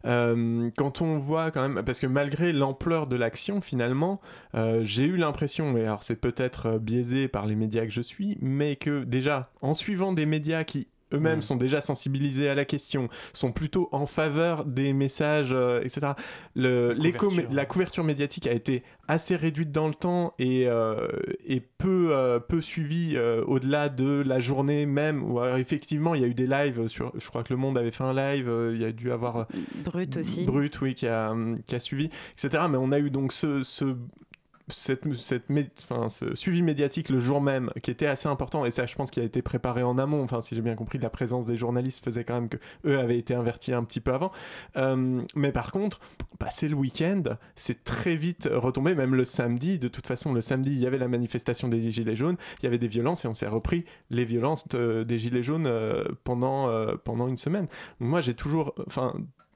Speaker 2: Euh, quand on voit quand même, parce que malgré l'ampleur de l'action, finalement, euh, j'ai eu l'impression, et alors c'est peut-être biaisé par les médias que je suis, mais que déjà, en suivant des médias qui eux-mêmes
Speaker 4: Mm.
Speaker 2: sont déjà sensibilisés à la question, sont plutôt en faveur des messages, euh, etc. Le, l'écho-
Speaker 4: couverture.
Speaker 2: la couverture médiatique a été assez réduite dans le temps et, euh, et peu, euh, peu suivie euh, au-delà de la journée même. Où, alors, effectivement, il y a eu des lives, sur, je crois que Le Monde avait fait un live, euh, il y a dû avoir...
Speaker 30: Brut aussi.
Speaker 2: Brut, oui, qui a, qui a suivi, etc. Mais on a eu donc ce, ce, cette, cette enfin, ce suivi médiatique le jour même qui était assez important et ça je pense qu'il a été préparé en amont enfin si j'ai bien compris la présence des journalistes faisait quand même que eux avaient été avertis un petit peu avant. Euh, mais par contre passer le week-end c'est très vite retombé même le samedi de toute façon le samedi il y avait la manifestation des gilets jaunes il y avait des violences et on s'est repris les violences des gilets jaunes euh, pendant, euh, pendant une semaine. Donc moi j'ai toujours enfin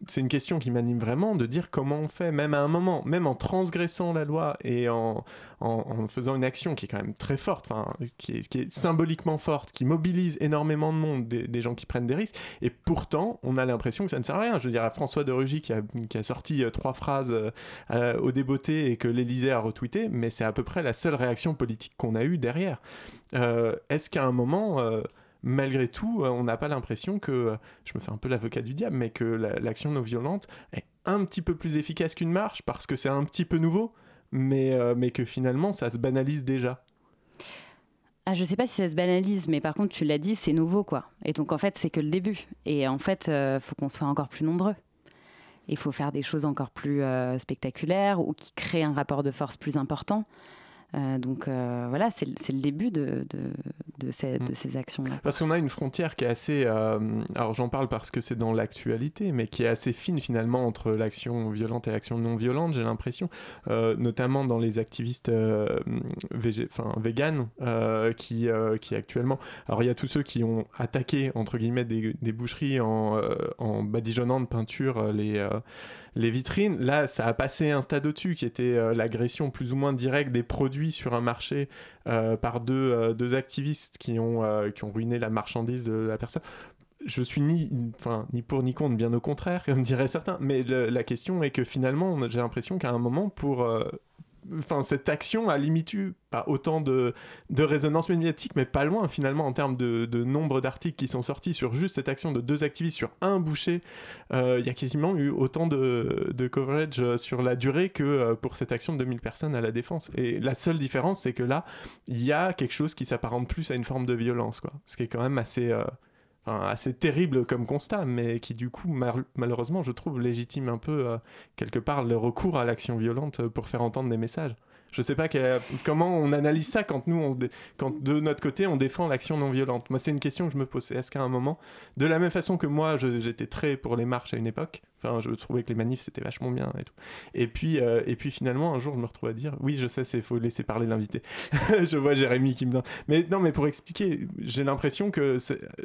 Speaker 2: c'est une question qui m'anime vraiment de dire comment on fait, même à un moment, même en transgressant la loi et en, en, faisant une action qui est quand même très forte, enfin, qui est, symboliquement forte, qui mobilise énormément de monde, des, gens qui prennent des risques, et pourtant, on a l'impression que ça ne sert à rien. Je veux dire, à François de Rugy qui a, sorti euh, trois phrases euh, au débeauté et que l'Élysée a retweeté, mais c'est à peu près la seule réaction politique qu'on a eue derrière. Euh, Est-ce qu'à un moment... malgré tout, euh, on n'a pas l'impression que, euh, je me fais un peu l'avocat du diable, mais que la- l'action non violente est un petit peu plus efficace qu'une marche parce que c'est un petit peu nouveau, mais, euh, mais que finalement ça se banalise déjà.
Speaker 30: Ah, je sais pas si ça se banalise, mais par contre, tu l'as dit, c'est nouveau, quoi. Et donc, en fait, c'est que le début. Et en fait, il faut qu'on soit encore plus nombreux. Il faut faire des choses encore plus spectaculaires ou qui créent un rapport de force plus important. Donc voilà, c'est le- début de, de ces, de ces actions-là.
Speaker 2: Parce qu'on a une frontière qui est assez. euh, alors j'en parle parce que c'est dans l'actualité, mais qui est assez fine finalement entre l'action violente et l'action non violente, j'ai l'impression. Euh, notamment dans les activistes euh, végé- enfin, véganes euh, qui, qui actuellement. Alors il y a tous ceux qui ont attaqué, entre guillemets, des, des boucheries en, en badigeonnant de peinture les. Les vitrines, là, ça a passé un stade au-dessus qui était euh, l'agression plus ou moins directe des produits sur un marché euh, par deux, euh, deux activistes qui ont, qui ont ruiné la marchandise de la personne. Je suis ni, enfin, ni pour ni contre, bien au contraire, comme diraient certains. Mais la question est que finalement, j'ai l'impression qu'à un moment, pour, enfin, cette action a limite eu pas autant de, de résonance médiatique, mais pas loin finalement en termes de, nombre d'articles qui sont sortis sur juste cette action de deux activistes sur un boucher. Euh, Il y a quasiment eu autant de, coverage euh, sur la durée que euh, pour cette action de 2000 personnes à la défense. Et la seule différence, c'est que là, il y a quelque chose qui s'apparente plus à une forme de violence, quoi. Ce qui est quand même assez. Enfin, assez terrible comme constat, mais qui du coup, mal- malheureusement, je trouve légitime un peu, euh, quelque part, le recours à l'action violente euh, pour faire entendre des messages. Je sais pas comment on analyse ça quand nous, quand de notre côté, on défend l'action non violente. Moi, c'est une question que je me pose. Est-ce qu'à un moment, de la même façon que moi, j'étais très pour les marches à une époque, enfin, je trouvais que les manifs c'était vachement bien et tout. Et puis, euh, et puis finalement, un jour, je me retrouve à dire, oui, je sais, c'est faut laisser parler l'invité. je vois Jérémy qui me donne. Mais non, mais pour expliquer, j'ai l'impression que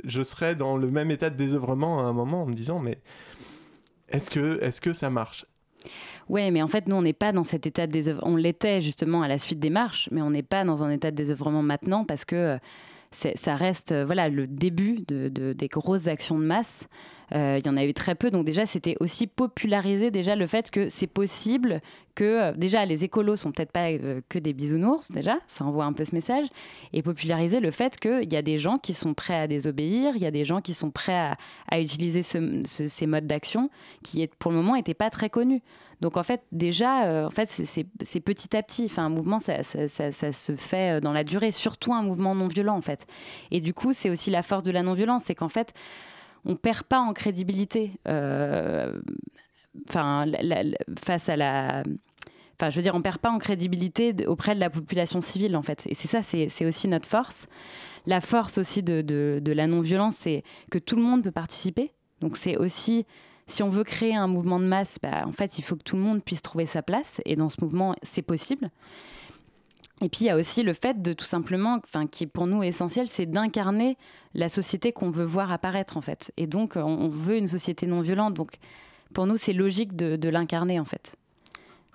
Speaker 2: je serais dans le même état de désœuvrement à un moment en me disant, mais est-ce que, est-ce que ça marche?
Speaker 30: Ouais, mais en fait, nous, on n'est pas dans cet état de désœuvrement. On l'était justement à la suite des marches, mais on n'est pas dans un état de désœuvrement maintenant parce que euh, ça reste euh, voilà, le début de, de- des grosses actions de masse. Euh, Il y en a eu très peu, donc déjà, c'était aussi populariser déjà le fait que c'est possible que déjà les écolos sont peut-être pas que des bisounours déjà, ça envoie un peu ce message, et populariser le fait qu'il y a des gens qui sont prêts à désobéir, il y a des gens qui sont prêts à, utiliser ce- ce- ces modes d'action qui pour le moment n'étaient pas très connus. Donc en fait déjà, euh, en fait c'est- petit à petit. Enfin un mouvement ça, se fait euh, dans la durée, surtout un mouvement non violent en fait. Et du coup c'est aussi la force de la non violence, c'est qu'en fait on perd pas en crédibilité. euh, Enfin face à la Enfin, je veux dire, on perd pas en crédibilité auprès de la population civile, en fait. Et c'est ça, c'est aussi notre force. La force aussi de, de- de la non-violence, c'est que tout le monde peut participer. Donc, c'est aussi, si on veut créer un mouvement de masse, bah, en fait, il faut que tout le monde puisse trouver sa place. Et dans ce mouvement, c'est possible. Et puis il y a aussi le fait de tout simplement, enfin qui est pour nous essentiel, c'est d'incarner la société qu'on veut voir apparaître en fait. Et donc on- veut une société non violente. Donc pour nous c'est logique de, de l'incarner en fait.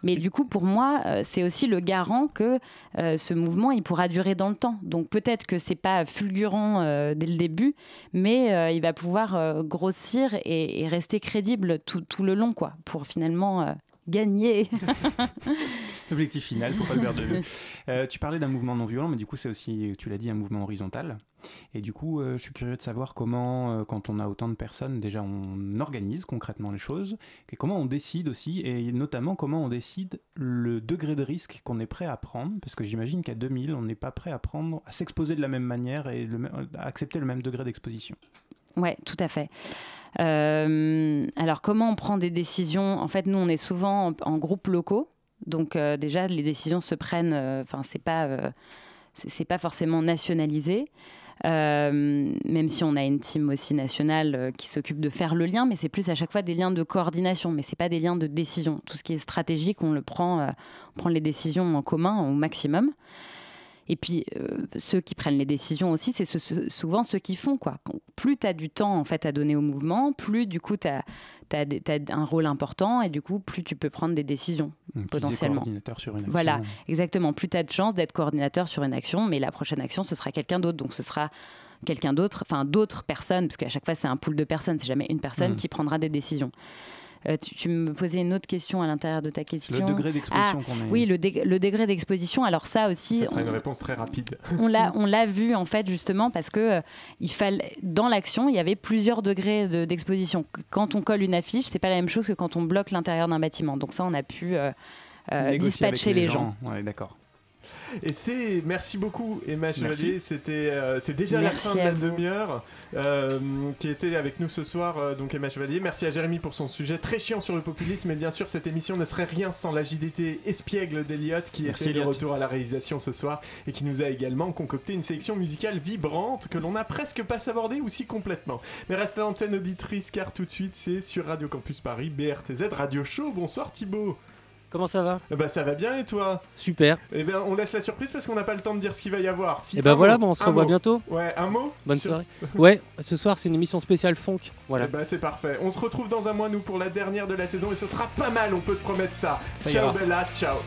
Speaker 30: Mais du coup pour moi euh, c'est aussi le garant que euh, ce mouvement il pourra durer dans le temps. Donc peut-être que c'est pas fulgurant euh, dès le début, mais il va pouvoir grossir et, et rester crédible tout, tout le long quoi, pour finalement gagner.
Speaker 4: L'objectif final, faut pas le perdre de vue. Euh, tu parlais d'un mouvement non violent, mais du coup, c'est aussi, tu l'as dit, un mouvement horizontal. Et du coup, euh, je suis curieux de savoir comment, euh, quand on a autant de personnes, déjà on organise concrètement les choses, et comment on décide aussi, et notamment comment on décide le degré de risque qu'on est prêt à prendre, parce que j'imagine qu'à 2000, on n'est pas prêt à prendre, à s'exposer de la même manière et le à accepter le même degré d'exposition.
Speaker 30: Ouais, tout à fait. Euh, alors, comment on prend des décisions? En fait, nous, on est souvent en, groupes locaux. Donc, euh, déjà, les décisions se prennent. euh, Enfin, c'est pas, pas forcément nationalisé. Même si on a une team aussi nationale qui s'occupe de faire le lien, mais c'est plus à chaque fois des liens de coordination, mais c'est pas des liens de décision. Tout ce qui est stratégique, on le prend, on prend les décisions en commun au maximum. Et puis, euh, ceux qui prennent les décisions aussi, c'est ce- ce- souvent ceux qui font. Quoi. Quand- plus tu as du temps en fait, à donner au mouvement, plus du coup tu as, un rôle important et du coup, plus tu peux prendre des décisions
Speaker 4: Qui disait
Speaker 30: potentiellement.
Speaker 4: coordinateur sur une action.
Speaker 30: Voilà, exactement. Plus tu as de chances d'être coordinateur sur une action, mais la prochaine action, ce sera quelqu'un d'autre. Donc ce sera quelqu'un d'autre, enfin d'autres personnes, parce qu'à chaque fois c'est un pool de personnes, c'est jamais une personne
Speaker 4: Mhm.
Speaker 30: qui prendra des décisions. Euh, tu, tu me posais une autre question à l'intérieur de ta question.
Speaker 2: degré d'exposition
Speaker 30: Ah,
Speaker 2: qu'on est-
Speaker 30: Oui, le, dé- le degré d'exposition. Alors ça aussi,
Speaker 2: Ça sera
Speaker 30: on-
Speaker 2: une réponse très rapide.
Speaker 30: on l'a on l'a vu en fait justement parce que euh, il fallait dans l'action il y avait plusieurs degrés de- d'exposition quand on colle une affiche c'est pas la même chose que quand on bloque l'intérieur d'un bâtiment donc ça on a pu euh, euh, dispatcher les gens,
Speaker 4: Ouais, d'accord.
Speaker 2: Et c'est merci beaucoup Emma
Speaker 4: Merci.
Speaker 2: Chevalier. C'était euh, c'est déjà
Speaker 30: Merci
Speaker 2: la fin de la demi-heure euh, qui était avec nous ce soir. euh, donc Emma Chevalier. Merci à Jérémy pour son sujet très chiant sur le populisme. Et bien sûr cette émission ne serait rien sans l'agilité espiègle d'Eliott qui
Speaker 4: Merci,
Speaker 2: était de retour à la réalisation ce soir et qui nous a également concocté une sélection musicale vibrante que l'on n'a presque pas sabordée ou si complètement. Mais reste à l'antenne auditrice car tout de suite c'est sur Radio Campus Paris BRTZ Radio Show. Bonsoir Thibaut.
Speaker 45: Comment ça va
Speaker 2: Bah ça va bien et toi
Speaker 45: Super.
Speaker 2: Eh bien, on laisse la surprise parce qu'on n'a pas le temps de dire ce qu'il va y avoir. Si,
Speaker 45: Et ben
Speaker 2: un
Speaker 45: voilà,
Speaker 2: mot,
Speaker 45: bon, on se revoit
Speaker 2: mot.
Speaker 45: bientôt.
Speaker 2: Ouais, un mot
Speaker 45: Bonne
Speaker 2: Sur-
Speaker 45: soirée. Ouais, ce soir c'est une émission spéciale funk. Voilà.
Speaker 2: Eh ben, c'est parfait. On se retrouve dans un mois, nous, pour la dernière de la saison et ce sera pas mal, on peut te promettre ça.
Speaker 45: Ça
Speaker 2: ciao. Bella, ciao.